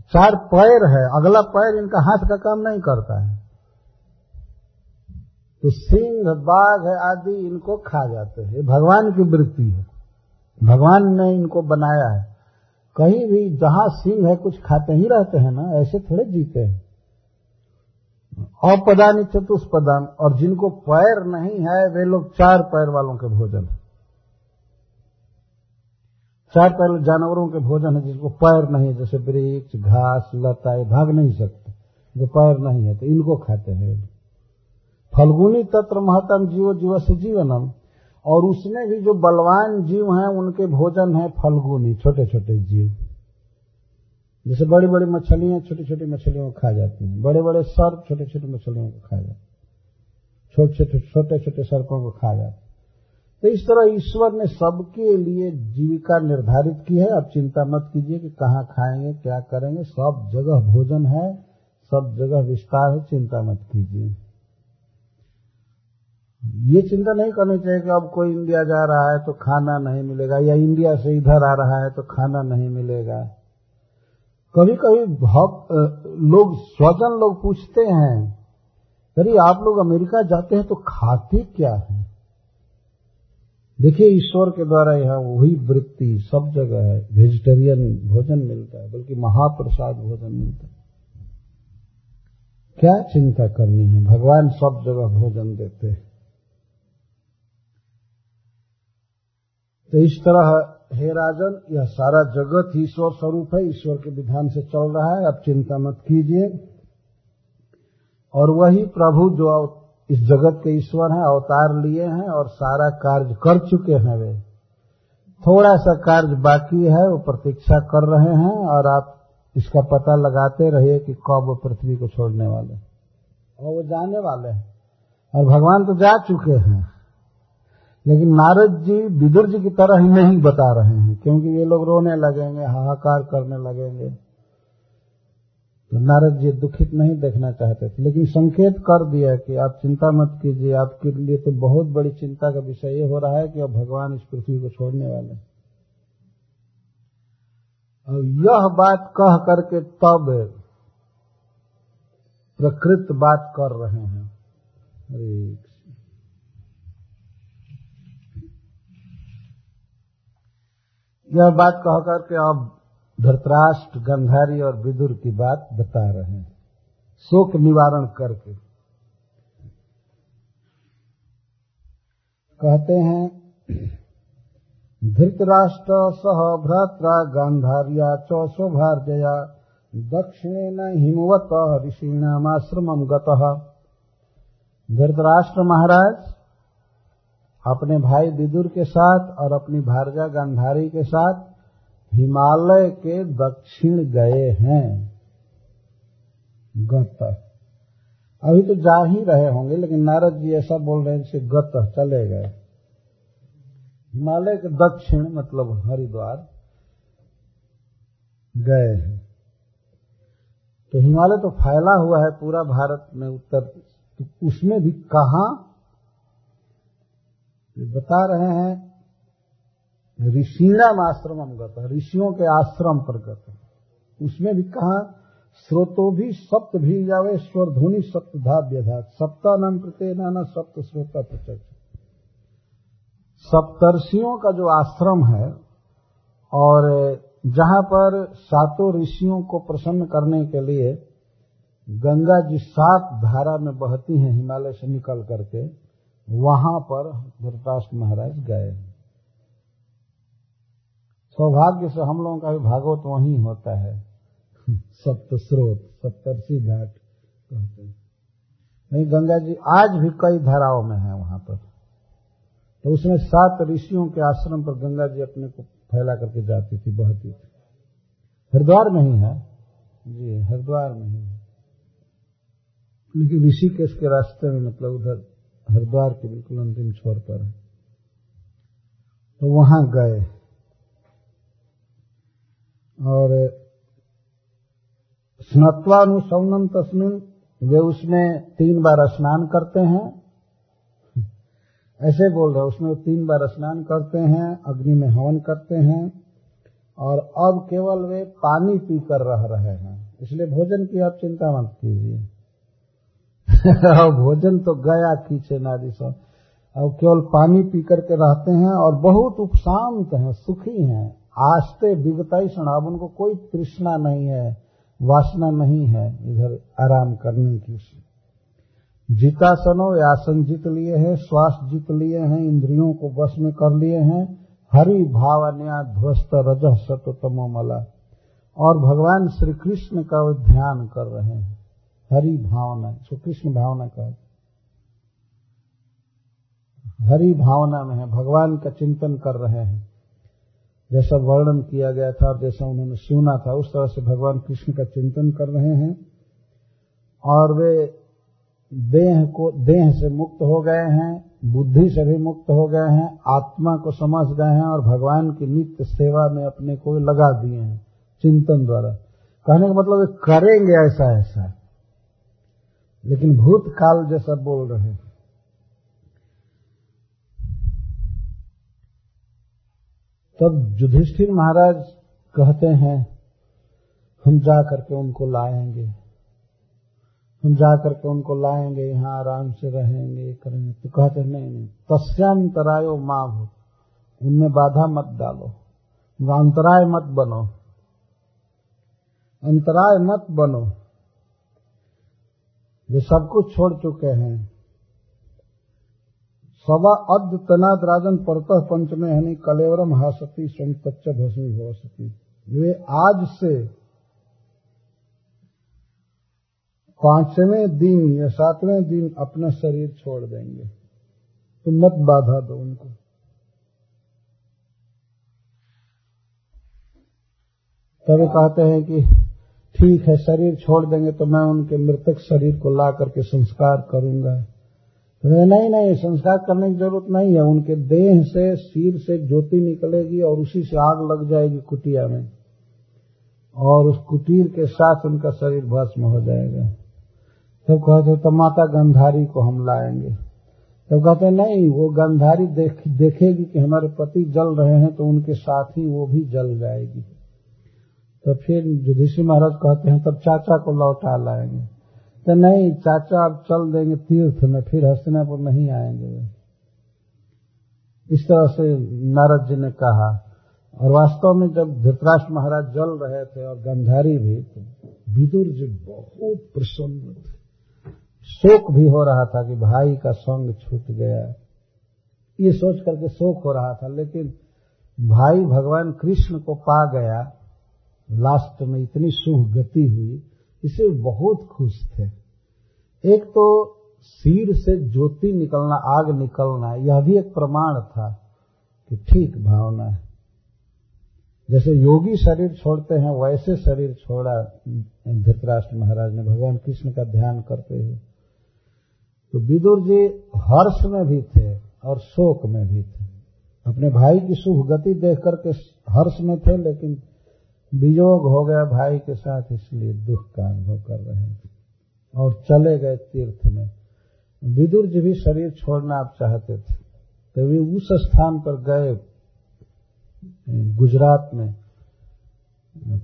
चार पैर है, अगला पैर इनका हाथ का काम नहीं करता है। तो सिंह, बाघ आदि इनको खा जाते हैं। भगवान की वृत्ति है। भगवान ने इनको बनाया है। कहीं भी जहाँ सिंह है, कुछ खाते ही रहते हैं ना, ऐसे थोड़े जीते हैं। अपदानी चतुष्पदान, और जिनको पैर नहीं है, वे लोग चार पैर वालों के भोजन है। चार पैर जानवरों के भोजन है, जिसको पैर नहीं है, जैसे वृक्ष, घास, लता, ये भाग नहीं सकते। जो पैर नहीं है तो इनको खाते हैं। फल्गुनी तत्र महतम जीव जीव से जीवनम। और उसमें भी जो बलवान जीव हैं, उनके भोजन है, फल्गुनी छोटे छोटे जीव। जैसे बड़ी बड़ी मछलियाँ छोटी छोटी मछलियों को खा जाती हैं। बड़े बड़े सर्प छोटे छोटे मछलियों को खा जाते छोटे छोटे छोटे छोटे सर्पों को खा जाते तो इस तरह ईश्वर ने सबके लिए जीविका निर्धारित की है। अब चिंता मत कीजिए कि कहाँ खाएँगे, क्या करेंगे। सब जगह भोजन है, सब जगह विस्तार है। चिंता मत कीजिए। ये चिंता नहीं करनी चाहिए कि अब कोई इंडिया जा रहा है तो खाना नहीं मिलेगा, या इंडिया से इधर आ रहा है तो खाना नहीं मिलेगा। कभी कभी भक्त लोग, स्वजन लोग पूछते हैं, अरे, आप लोग अमेरिका जाते हैं तो खाते क्या है? देखिए, ईश्वर के द्वारा यहाँ वही वृत्ति सब जगह है। वेजिटेरियन भोजन मिलता है, बल्कि महाप्रसाद भोजन मिलता है। क्या चिंता करनी है? भगवान सब जगह भोजन देते हैं। तो इस तरह हे राजन, यह सारा जगत ईश्वर स्वरूप है, ईश्वर के विधान से चल रहा है, आप चिंता मत कीजिए। और वही प्रभु जो इस जगत के ईश्वर हैं, अवतार लिए हैं और सारा कार्य कर चुके हैं वे। थोड़ा सा कार्य बाकी है, वो प्रतीक्षा कर रहे हैं और आप इसका पता लगाते रहिए कि कब वो पृथ्वी को छोड़ने वाले और वो जाने वाले हैं। और भगवान तो जा चुके हैं। लेकिन नारद जी विदुर जी की तरह ही नहीं बता रहे हैं, क्योंकि ये लोग रोने लगेंगे, हाहाकार करने लगेंगे। तो नारद जी दुखित नहीं देखना चाहते थे, लेकिन संकेत कर दिया कि आप चिंता मत कीजिए, आपके लिए तो बहुत बड़ी चिंता का विषय ये हो रहा है कि अब भगवान इस पृथ्वी को छोड़ने वाले और यह बात कह करके तब प्रकृत बात कर रहे हैं अरे यह बात कह करके अब धृतराष्ट्र, गंधारी और विदुर की बात बता रहे हैं। शोक निवारण करके। कहते हैं, धृतराष्ट्र सह भ्रात्रा गांधार्या च सौभार्जया दक्षिणेन हिमवत ऋषिणामाश्रमम गतः। धृतराष्ट्र महाराज अपने भाई विदुर के साथ और अपनी भारजा गांधारी के साथ हिमालय के दक्षिण गए हैं। गत। अभी तो जा ही रहे होंगे, लेकिन नारद जी ऐसा बोल रहे हैं जैसे गत चले गए। हिमालय के दक्षिण मतलब हरिद्वार गए हैं। तो हिमालय तो फैला हुआ है पूरा भारत में, उत्तर तो उसमें भी कहा बता रहे हैं ऋषिणाम आश्रम गत, ऋषियों के आश्रम पर गत। उसमें भी कहा, स्रोतो भी सप्त भी जावे, स्वर ध्वनि सप्त धाव्यधा। सप्ता नाम प्रत्ये नाना सप्त श्रोता प्रत्यक्ष सप्तर्षियों का जो आश्रम है, और जहाँ पर सातों ऋषियों को प्रसन्न करने के लिए गंगा जी सात धारा में बहती हैं, हिमालय से निकल करके वहाँ पर धृतराष्ट्र महाराज गए। सौभाग्य से हम लोगों का भी भागवत वहीं होता है। सप्त स्रोत, सप्तर्षि घाट कहते हैं। नहीं, गंगा जी आज भी कई धाराओं में है वहाँ पर। तो उसमें सात ऋषियों के आश्रम पर गंगा जी अपने को फैला करके जाती थी, बहती थी। हरिद्वार में ही है। जी, हरिद्वार में ही है। लेकिन ऋषिकेश के रास्ते में मतलब उधर हरिद्वार के बिल्कुल अंतिम छोर पर है। तो वहाँ गए। और स्नत्वानुसवनम तस्मिन, वे उसमें तीन बार स्नान करते हैं। ऐसे बोल रहे उसमें तीन बार स्नान करते हैं, अग्नि में हवन करते हैं। और अब केवल वे पानी पीकर रह रहे हैं। इसलिए भोजन की आप चिंता मत कीजिए। [laughs] भोजन तो गया खींचे नारी सब। अब केवल पानी पी करके रहते हैं और बहुत उपशांत हैं, सुखी हैं। आस्ते विगताई अब उनको कोई तृष्णा नहीं है, वासना नहीं है इधर आराम करने की जितासनो आसन जीत लिए हैं, श्वास जीत लिए हैं, इंद्रियों को बस में कर लिए हैं। हरि भावन्या ध्वस्त रज सतमो मला। और भगवान श्री कृष्ण का ध्यान कर रहे हैं। हरि भावना इसको कृष्ण भावना कहा हरि भावना में है, भगवान का चिंतन कर रहे हैं। जैसा वर्णन किया गया था और जैसा उन्होंने सुना था, उस तरह से भगवान कृष्ण का चिंतन कर रहे हैं। और वे देह को, देह से मुक्त हो गए हैं, बुद्धि से भी मुक्त हो गए हैं, आत्मा को समझ गए हैं और भगवान की नित्य सेवा में अपने को लगा दिए हैं, चिंतन द्वारा। कहने का मतलब करेंगे ऐसा ऐसा लेकिन भूतकाल जैसा बोल रहे हैं। तब युधिष्ठिर महाराज कहते हैं, हम जा करके उनको लाएँगे। हम जा करके उनको लाएँगे, यहाँ आराम से रहेंगे, करेंगे। तो कहते नहीं नहीं, तस्यांतरायो माँ भूत उनमें बाधा मत डालो। अंतराय मत बनो। अंतराय मत बनो। वे सब कुछ छोड़ चुके हैं। सवा अद्ध तनाद राजन परतः पंचमे हनी कलेवरम हासती स्वयं तच्च भस्मी हो सती वे आज से पाँचवें दिन या सातवें दिन अपना शरीर छोड़ देंगे। तो मत बाधा दो उनको। तभी कहते हैं कि ठीक है शरीर छोड़ देंगे तो मैं उनके मृतक शरीर को ला करके संस्कार करूँगा। तो नहीं नहीं संस्कार करने की ज़रूरत नहीं है। उनके देह से सिर से ज्योति निकलेगी और उसी से आग लग जाएगी कुटिया में। और उस कुटीर के साथ उनका शरीर भस्म हो जाएगा। तब कहते तो माता गंधारी को हम लाएँगे। तब कहते नहीं वो गंधारी देख, देखेगी कि हमारे पति जल रहे हैं तो उनके साथ ही वो भी जल जाएगी। तो फिर युधिष्ठिर महाराज कहते हैं, तब चाचा को लौटा लाएँगे। तो नहीं, चाचा अब चल देंगे तीर्थ में, फिर हस्तिनापुर नहीं आएँगे वे। इस तरह से नारद जी ने कहा। और वास्तव में जब धृतराष्ट्र महाराज जल रहे थे और गंधारी भी तो विदुर जी बहुत प्रसन्न थे। शोक भी हो रहा था कि भाई का संग छूट गया। ये सोच करके शोक हो रहा था, लेकिन भाई भगवान कृष्ण को पा गया। लास्ट में इतनी शुभ गति हुई, इसे बहुत खुश थे। एक तो सिर से ज्योति निकलना, आग निकलना, यह भी एक प्रमाण था कि ठीक भावना है। जैसे योगी शरीर छोड़ते हैं, वैसे शरीर छोड़ा, धृतराष्ट्र महाराज ने भगवान कृष्ण का ध्यान करते हुए। तो विदुर जी हर्ष में भी थे और शोक में भी थे। अपने भाई की शुभ गति देख करके हर्ष में थे, लेकिन वियोग हो गया भाई के साथ, इसलिए दुख का अनुभव कर रहे थे और चले गए तीर्थ में। विदुर जी भी शरीर छोड़ना आप चाहते थे। तो वे उस स्थान पर गए, गुजरात में,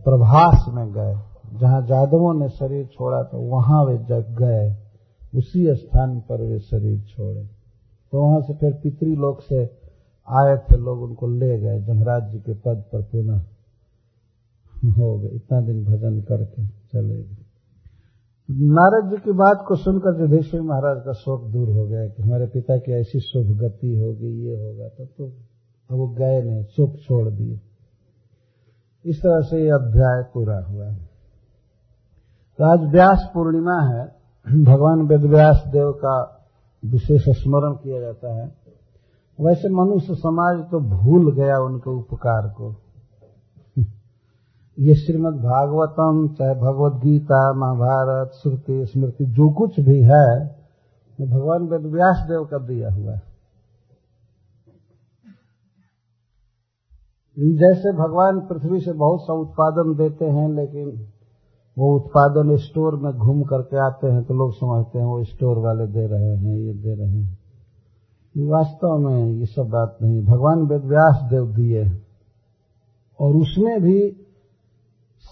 प्रभास में गए। जहाँ जादवों ने शरीर छोड़ा तो वहाँ वे जग गए। उसी स्थान पर वे शरीर छोड़े। तो वहाँ से फिर पितृलोक से आए थे, लोग उनको ले गए। जमराज जी के पद पर पुनः हो गए इतना दिन भजन करके चले गए। नारद जी की बात को सुनकर युधिष्ठिर महाराज का शोक दूर हो गया कि हमारे पिता की ऐसी शुभ गति होगी, ये होगा तब तो अब वो गए नहीं, शोक छोड़ दिए। इस तरह से ये अध्याय पूरा हुआ। तो आज व्यास पूर्णिमा है। भगवान वेदव्यास देव का विशेष स्मरण किया जाता है। वैसे मनुष्य समाज तो भूल गया उनके उपकार को। ये श्रीमद भागवतम चाहे भगवत गीता महाभारत, श्रुति, स्मृति, जो कुछ भी है भगवान वेद व्यास देव का दिया हुआ है। जैसे भगवान पृथ्वी से बहुत सा उत्पादन देते हैं, लेकिन वो उत्पादन स्टोर में घूम करके आते हैं तो लोग समझते हैं वो स्टोर वाले दे रहे हैं, ये दे रहे हैं। वास्तव में ये सब बात नहीं, भगवान वेद व्यास देव दिए और उसमें भी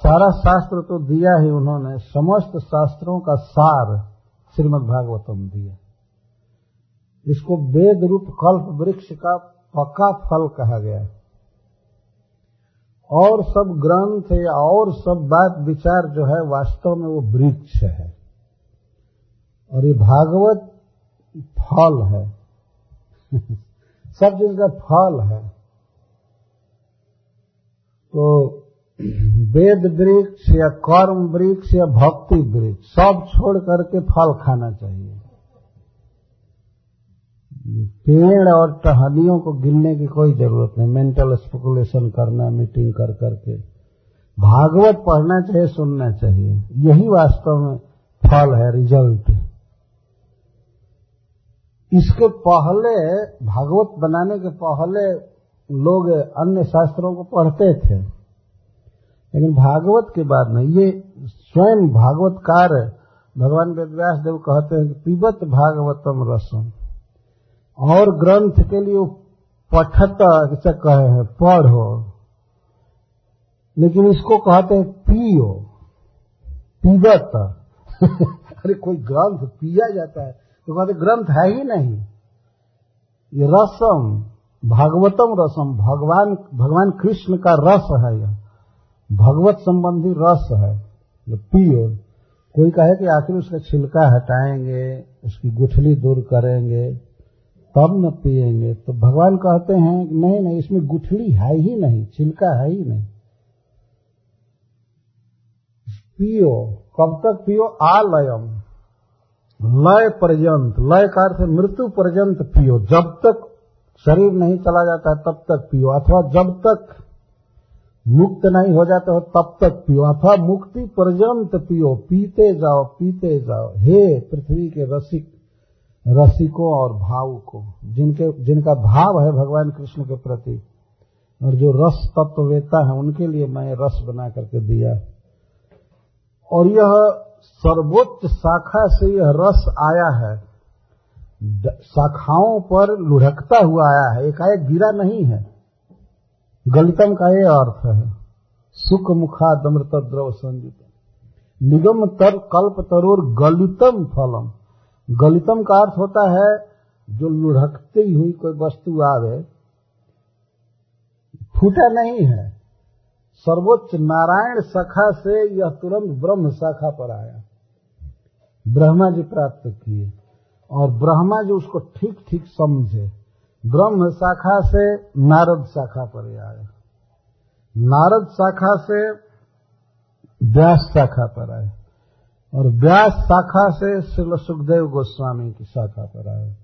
सारा शास्त्र तो दिया ही उन्होंने, समस्त शास्त्रों का सार श्रीमद् भागवतम दिया। इसको वेद रूप कल्प वृक्ष का पक्का फल कहा गया और सब ग्रंथ या और सब बात विचार जो है, वास्तव में वो वृक्ष है। और ये भागवत फल है। [laughs] सब चीज़ का फल है। तो वेद वृक्ष या कर्म वृक्ष या भक्ति वृक्ष, सब छोड़ करके फल खाना चाहिए। पेड़ और टहनियों को गिनने की कोई ज़रूरत नहीं। मेंटल स्पेकुलेशन करना मीटिंग कर करके। भागवत पढ़ना चाहिए, सुनना चाहिए। यही वास्तव में फल है रिज़ल्ट इसके पहले, भागवत बनाने के पहले लोग अन्य शास्त्रों को पढ़ते थे। लेकिन भागवत के बाद में ये स्वयं भागवतकार भगवान वेदव्यास देव कहते हैं, पिबत भागवतम रसम। और ग्रंथ के लिए पठत जैसे कहे हैं, पढ़ो। लेकिन इसको कहते हैं, पियो। पिबत। [laughs] अरे, कोई ग्रंथ पिया जाता है तो कहते ग्रंथ है ही नहीं। ये रसम, भागवतम रसम, भगवान भगवान कृष्ण का रस है यह। भगवत संबंधी रस है, जो पियो, कोई कहे कि आखिर उसका छिलका हटाएँगे, उसकी गुठली दूर करेंगे, तब न पिएँगे तो भगवान कहते हैं कि नहीं नहीं, इसमें गुठली है ही नहीं, छिलका है ही नहीं। पियो, कब तक पियो? आलयम। लय पर्यंत, लय का अर्थ मृत्यु पर्यंत पियो, जब तक शरीर नहीं चला जाता तब तक पियो, अथवा जब तक मुक्त नहीं हो जाते हो, तब तक पियो। अथवा मुक्ति पर्यंत पियो। पीते जाओ पीते जाओ। हे पृथ्वी के रसिक, रसिकों और भाव को जिनके, जिनका भाव है भगवान कृष्ण के प्रति, और जो रस तत्ववेता है, उनके लिए मैं रस बना करके दिया। और यह सर्वोच्च शाखा से यह रस आया है। शाखाओं पर लुढ़कता हुआ आया है। एकाएक गिरा नहीं है। गलितम का ये अर्थ है। सुख मुखा दमृत द्रव संयुत। निगम तर कल्प तरोर गलितम फलम। गलितम का अर्थ होता है, जो लुढ़कती हुई कोई वस्तु आवे, फूटा नहीं है। सर्वोच्च नारायण शाखा से यह तुरंत ब्रह्म शाखा पर आया। ब्रह्मा जी प्राप्त किए और ब्रह्मा जी उसको ठीक ठीक समझे। ब्रह्म शाखा से नारद शाखा पर आए। नारद शाखा से व्यास शाखा पर आए। और व्यास शाखा से श्री सुखदेव गोस्वामी की शाखा पर आए।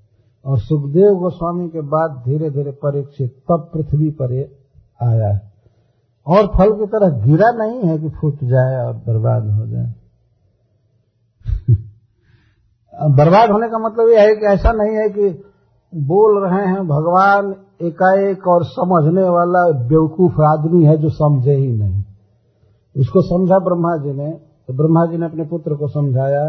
और सुखदेव गोस्वामी के बाद धीरे धीरे परीक्षित तब पृथ्वी पर आया। है और फल की तरह गिरा नहीं है कि फूट जाए और बर्बाद हो जाए। [laughs] बर्बाद होने का मतलब यह है कि ऐसा नहीं है कि बोल रहे हैं, भगवान एकाएक और समझने वाला बेवकूफ़ आदमी है जो समझे ही नहीं। उसको समझा ब्रह्मा जी ने तो ब्रह्मा जी ने अपने पुत्र को समझाया,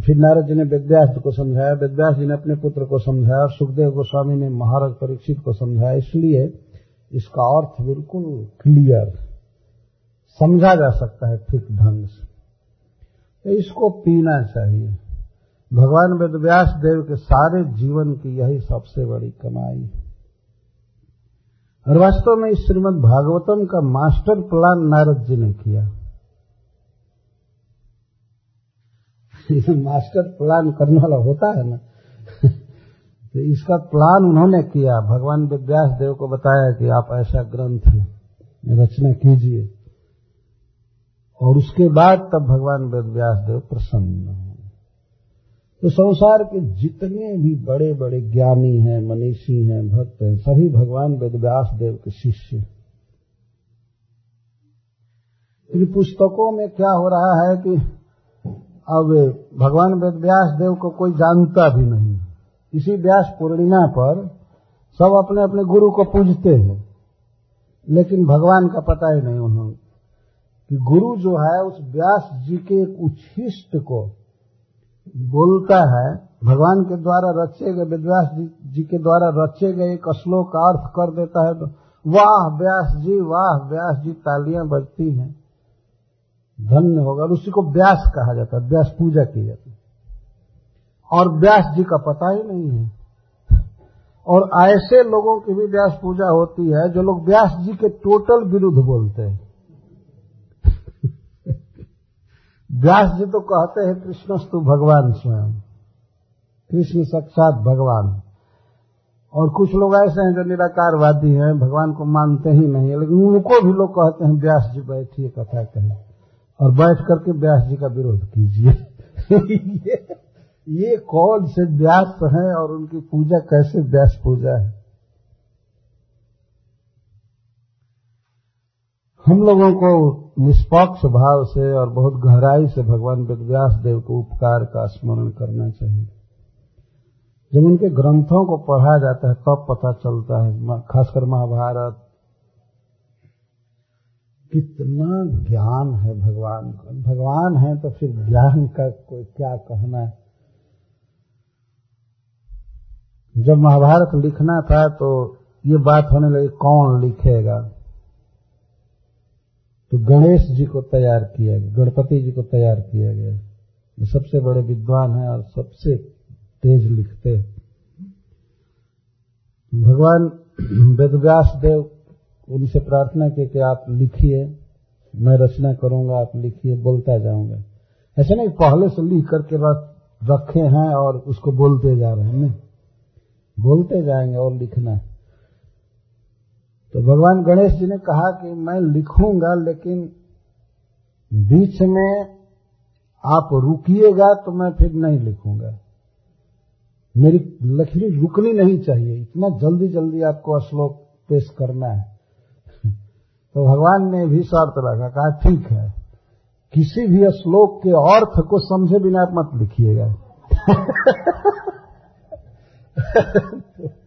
फिर नारद जी ने वेदव्यास को समझाया, वेदव्यास जी ने अपने पुत्र को समझाया, और सुखदेव गोस्वामी ने महाराज परीक्षित को समझाया। इसलिए इसका अर्थ बिल्कुल क्लियर समझा जा सकता है ठीक ढंग से। तो इसको पीना चाहिए। भगवान वेदव्यास देव के सारे जीवन की यही सबसे बड़ी कमाई है। और वास्तव में इस श्रीमद भागवतम का मास्टर प्लान नारद जी ने किया। मास्टर प्लान करने वाला होता है ना? तो इसका प्लान उन्होंने किया। भगवान वेदव्यास देव को बताया कि आप ऐसा ग्रंथ रचना कीजिए। और उसके बाद तब भगवान वेदव्यास देव प्रसन्न हुए तो संसार के जितने भी बड़े बड़े ज्ञानी हैं, मनीषी हैं, भक्त हैं, सभी भगवान वेदव्यास देव के शिष्य इन पुस्तकों में क्या हो रहा है कि अब भगवान वेदव्यास देव को कोई जानता भी नहीं इसी व्यास पूर्णिमा पर सब अपने अपने गुरु को पूजते हैं। लेकिन भगवान का पता ही नहीं उन्होंने कि गुरु जो है उस व्यास जी के उच्छिष्ट को बोलता है, भगवान के द्वारा रचे गए विद्यास जी के द्वारा रचे गए एक श्लोक का अर्थ कर देता है तो वाह, व्यास जी, वाह, व्यास जी, तालियाँ बजती हैं। धन्य होगा। और उसी को व्यास कहा जाता है, व्यास पूजा की जाती है। और व्यास जी का पता ही नहीं है। और ऐसे लोगों की भी व्यास पूजा होती है, जो लोग व्यास जी के टोटल विरुद्ध बोलते हैं। व्यास जी तो कहते हैं कृष्णस्तु भगवान स्वयं। कृष्ण साक्षात भगवान और कुछ लोग ऐसे हैं जो निराकारवादी हैं भगवान को मानते ही नहीं लेकिन उनको भी लोग कहते हैं व्यास जी बैठिए कथा कहें। और बैठ करके व्यास जी का विरोध कीजिए। [laughs] ये, ये कौन से व्यास हैं और उनकी पूजा कैसे व्यास पूजा है? हम लोगों को निष्पक्ष भाव से और बहुत गहराई से भगवान वेदव्यास देव को उपकार का स्मरण करना चाहिए। जब उनके ग्रंथों को पढ़ा जाता है, तब पता चलता है खासकर महाभारत। कितना ज्ञान है भगवान का। भगवान है तो फिर ज्ञान का कोई क्या कहना है? जब महाभारत लिखना था तो ये बात होने लगी, कौन लिखेगा? तो गणेश जी को तैयार किया गया, गणपति जी को तैयार किया गया। ये सबसे बड़े विद्वान हैं और सबसे तेज लिखते भगवान वेदव्यास देव, उनसे प्रार्थना की कि आप लिखिए, मैं रचना करूँगा, आप लिखिए, बोलता जाऊँगा। ऐसा नहीं, पहले से लिख करके बस रखे हैं और उसको बोलते जा रहे हैं, नहीं। बोलते जाएँगे और लिखना तो भगवान गणेश जी ने कहा कि मैं लिखूँगा, लेकिन बीच में आप रुकिएगा तो मैं फिर नहीं लिखूँगा। मेरी लकीर रुकनी नहीं चाहिए, इतना जल्दी जल्दी आपको श्लोक पेश करना है। [laughs] तो भगवान ने भी शर्त रखा, कहा, ठीक है, किसी भी श्लोक के अर्थ को समझे बिना आप मत लिखिएगा। [laughs]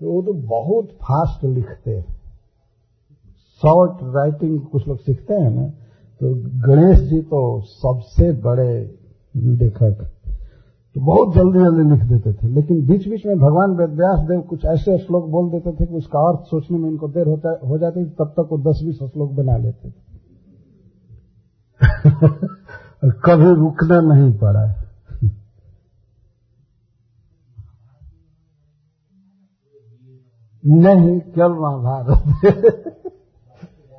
तो वो तो बहुत फास्ट लिखते शॉर्ट राइटिंग कुछ लोग सीखते हैं ना तो गणेश जी तो सबसे बड़े लेखक तो बहुत जल्दी जल्दी लिख देते थे, लेकिन बीच बीच में भगवान वेदव्यास देव कुछ ऐसे श्लोक बोल देते थे कि उसका अर्थ सोचने में इनको देर होता हो जाती थी, तब तक वो दस बीस श्लोक बना लेते थे। [laughs] कभी रुकना नहीं पड़ा। नहीं, केवल महाभारत।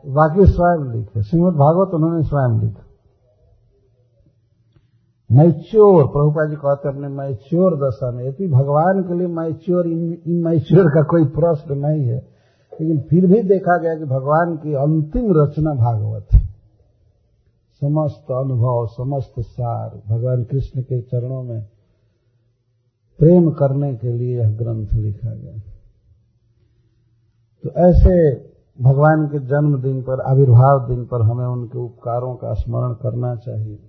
बाकी स्वयं लिखे। श्रीमद भागवत उन्होंने स्वयं लिखा। मैच्योर प्रभुपा जी कहते अपने मैच्योर दशा में। यदि भगवान के लिए मैच्योर इन मैच्योर का कोई प्रश्न नहीं है, लेकिन फिर भी देखा गया कि भगवान की अंतिम रचना भागवत है। समस्त अनुभव, समस्त सार, भगवान कृष्ण के चरणों में प्रेम करने के लिए यह ग्रंथ लिखा गया। तो ऐसे भगवान के जन्मदिन पर, आविर्भाव दिन पर हमें उनके उपकारों का स्मरण करना चाहिए।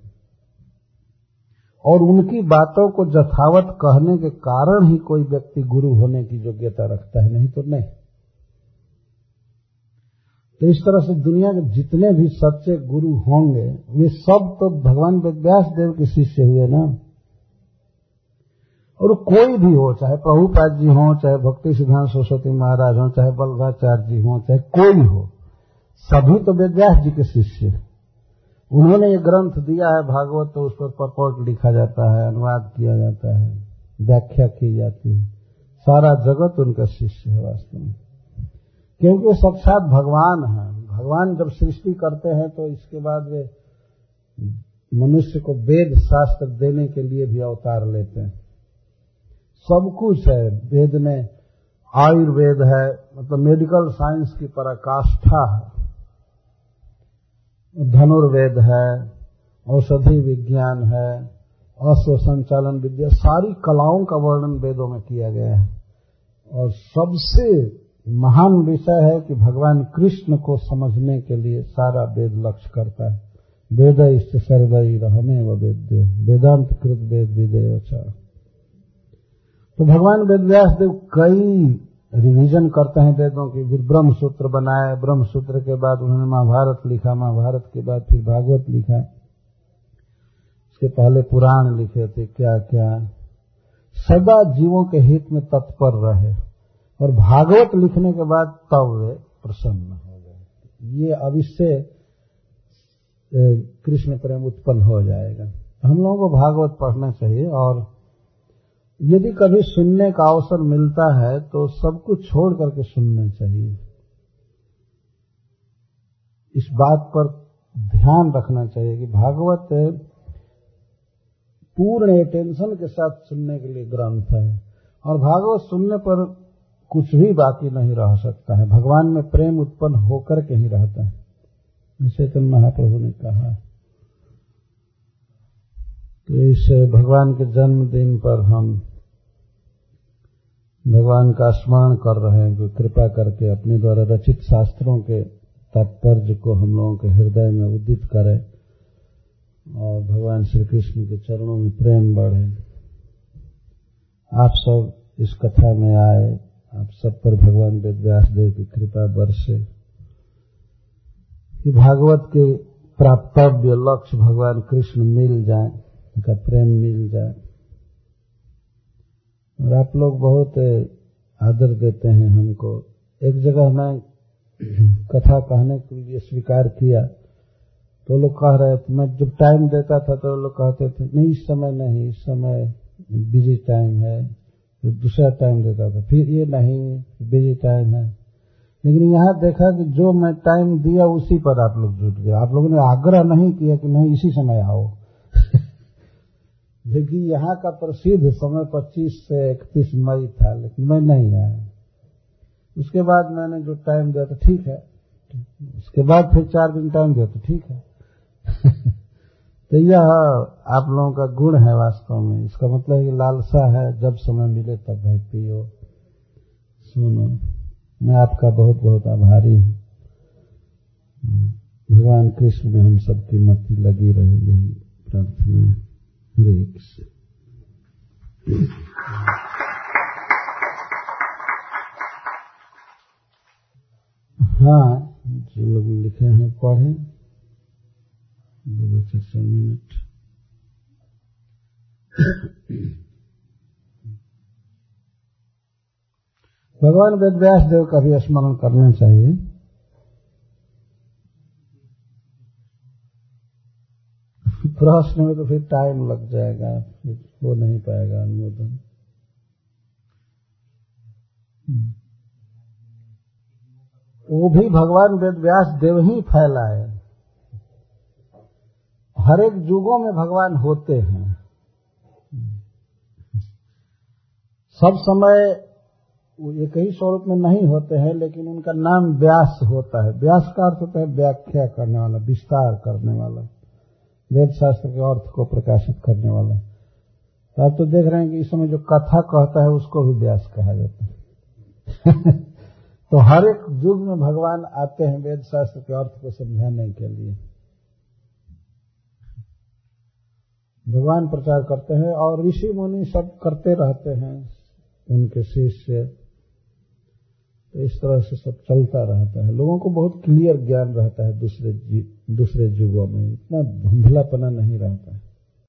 और उनकी बातों को जथावत कहने के कारण ही कोई व्यक्ति गुरु होने की योग्यता रखता है, नहीं तो नहीं। तो इस तरह से दुनिया के जितने भी सच्चे गुरु होंगे, वे सब तो भगवान व्यास देव के शिष्य हुए ना? और कोई भी हो, चाहे प्रभुपाद जी हो, चाहे भक्ति सिद्धांत सरस्वती महाराज हो, चाहे बल्लाचार्य जी हो, चाहे कोई हो, सभी तो वेद्यास जी के शिष्य उन्होंने ये ग्रंथ दिया है भागवत तो उस पर परपोर्ट लिखा जाता है, अनुवाद किया जाता है, व्याख्या की जाती है। सारा जगत उनका शिष्य है वास्तव में। क्योंकि साक्षात भगवान है। भगवान जब सृष्टि करते हैं तो इसके बाद वे मनुष्य को वेद शास्त्र देने के लिए भी अवतार लेते हैं। सब कुछ है। वेद में आयुर्वेद है मतलब मेडिकल साइंस की पराकाष्ठा है। धनुर्वेद है, औषधि विज्ञान है, अश्व संचालन विद्या, सारी कलाओं का वर्णन वेदों में किया गया है। और सबसे महान विषय है कि भगवान कृष्ण को समझने के लिए सारा वेद लक्ष्य करता है। वेद इष्ट सर्वई रहमे व वेद्यो वेदांत कृत वेद विदय तो भगवान वेदव्यास देव कई रिवीजन करते हैं वेदों की। फिर ब्रह्म सूत्र बनाए। ब्रह्म सूत्र के बाद उन्होंने महाभारत लिखा। महाभारत के बाद फिर भागवत लिखा। उसके पहले पुराण लिखे थे क्या क्या सदा जीवों के हित में तत्पर रहे। और भागवत लिखने के बाद तब वे प्रसन्न हो गए। ये अब इससे कृष्ण प्रेम उत्पन्न हो जाएगा। हम लोगों को भागवत पढ़ना चाहिए और यदि कभी सुनने का अवसर मिलता है तो सब कुछ छोड़ करके सुनना चाहिए। इस बात पर ध्यान रखना चाहिए कि भागवत पूर्ण अटेंशन के साथ सुनने के लिए ग्रंथ है, और भागवत सुनने पर कुछ भी बाकी नहीं रह सकता है। भगवान में प्रेम उत्पन्न होकर के ही रहता है। जिसे तो महाप्रभु ने कहा। तो इस भगवान के जन्मदिन पर हम भगवान का स्मरण कर रहे हैं जो कृपा करके अपने द्वारा रचित शास्त्रों के तात्पर्य को हम लोगों के हृदय में उदित करे और भगवान श्री कृष्ण के चरणों में प्रेम बढ़े। आप सब इस कथा में आए, आप सब पर भगवान वेद देव की कृपा बरसे। कि भागवत के प्राप्तव्य लक्ष्य भगवान कृष्ण मिल जाए उनका प्रेम मिल जाए। और आप लोग बहुत आदर देते हैं हमको। एक जगह मैं कथा कहने के लिए स्वीकार किया। तो लोग कह रहे थे, मैं जब टाइम देता था तो लोग कहते थे, नहीं, इस समय नहीं, इस समय बिज़ी टाइम है। फिर दूसरा टाइम देता था, फिर ये नहीं बिज़ी टाइम है। लेकिन यहाँ देखा कि जो मैं टाइम दिया उसी पर आप लोग जुट गए। आप लोगों ने आग्रह नहीं किया कि नहीं, इसी समय आओ। देखिए, यहाँ का प्रसिद्ध समय 25 से 31 मई था, लेकिन मैं नहीं आया उसके बाद मैंने जो टाइम दिया तो ठीक है। उसके बाद फिर चार दिन टाइम दिया तो ठीक है। [laughs] तो यह आप लोगों का गुण है वास्तव में। इसका मतलब है कि लालसा है, जब समय मिले तब भाई पियो। सुनो, मैं आपका बहुत बहुत आभारी हूँ। भगवान कृष्ण में हम सबकी मति लगी रहे, यही प्रार्थना है। हरे हाँ जो लोग लिखे हैं, पढ़े। दो चार चार मिनट। भगवान वेद व्यास देव का भी स्मरण करना चाहिए। प्रश्न में तो फिर टाइम लग जाएगा, फिर हो नहीं पाएगा अनुमोदन। वो भी भगवान वेद व्यास देव ही फैलाए। हर एक युगों में भगवान होते हैं। सब समय वो एक ही स्वरूप में नहीं होते हैं, लेकिन उनका नाम व्यास होता है। व्यास का अर्थ होता है व्याख्या करने वाला, विस्तार करने वाला। वेद शास्त्र के अर्थ को प्रकाशित करने वाला। तो आप तो देख रहे हैं कि इस समय जो कथा कहता है उसको भी व्यास कहा जाता है। [laughs] तो हर एक युग में भगवान आते हैं वेद शास्त्र के अर्थ को समझाने के लिए। भगवान प्रचार करते हैं और ऋषि मुनि सब करते रहते हैं उनके शिष्य। तो इस तरह से सब चलता रहता है। लोगों को बहुत क्लियर ज्ञान रहता है दूसरे दूसरे युगों में। इतना धुंधलापना नहीं रहता है।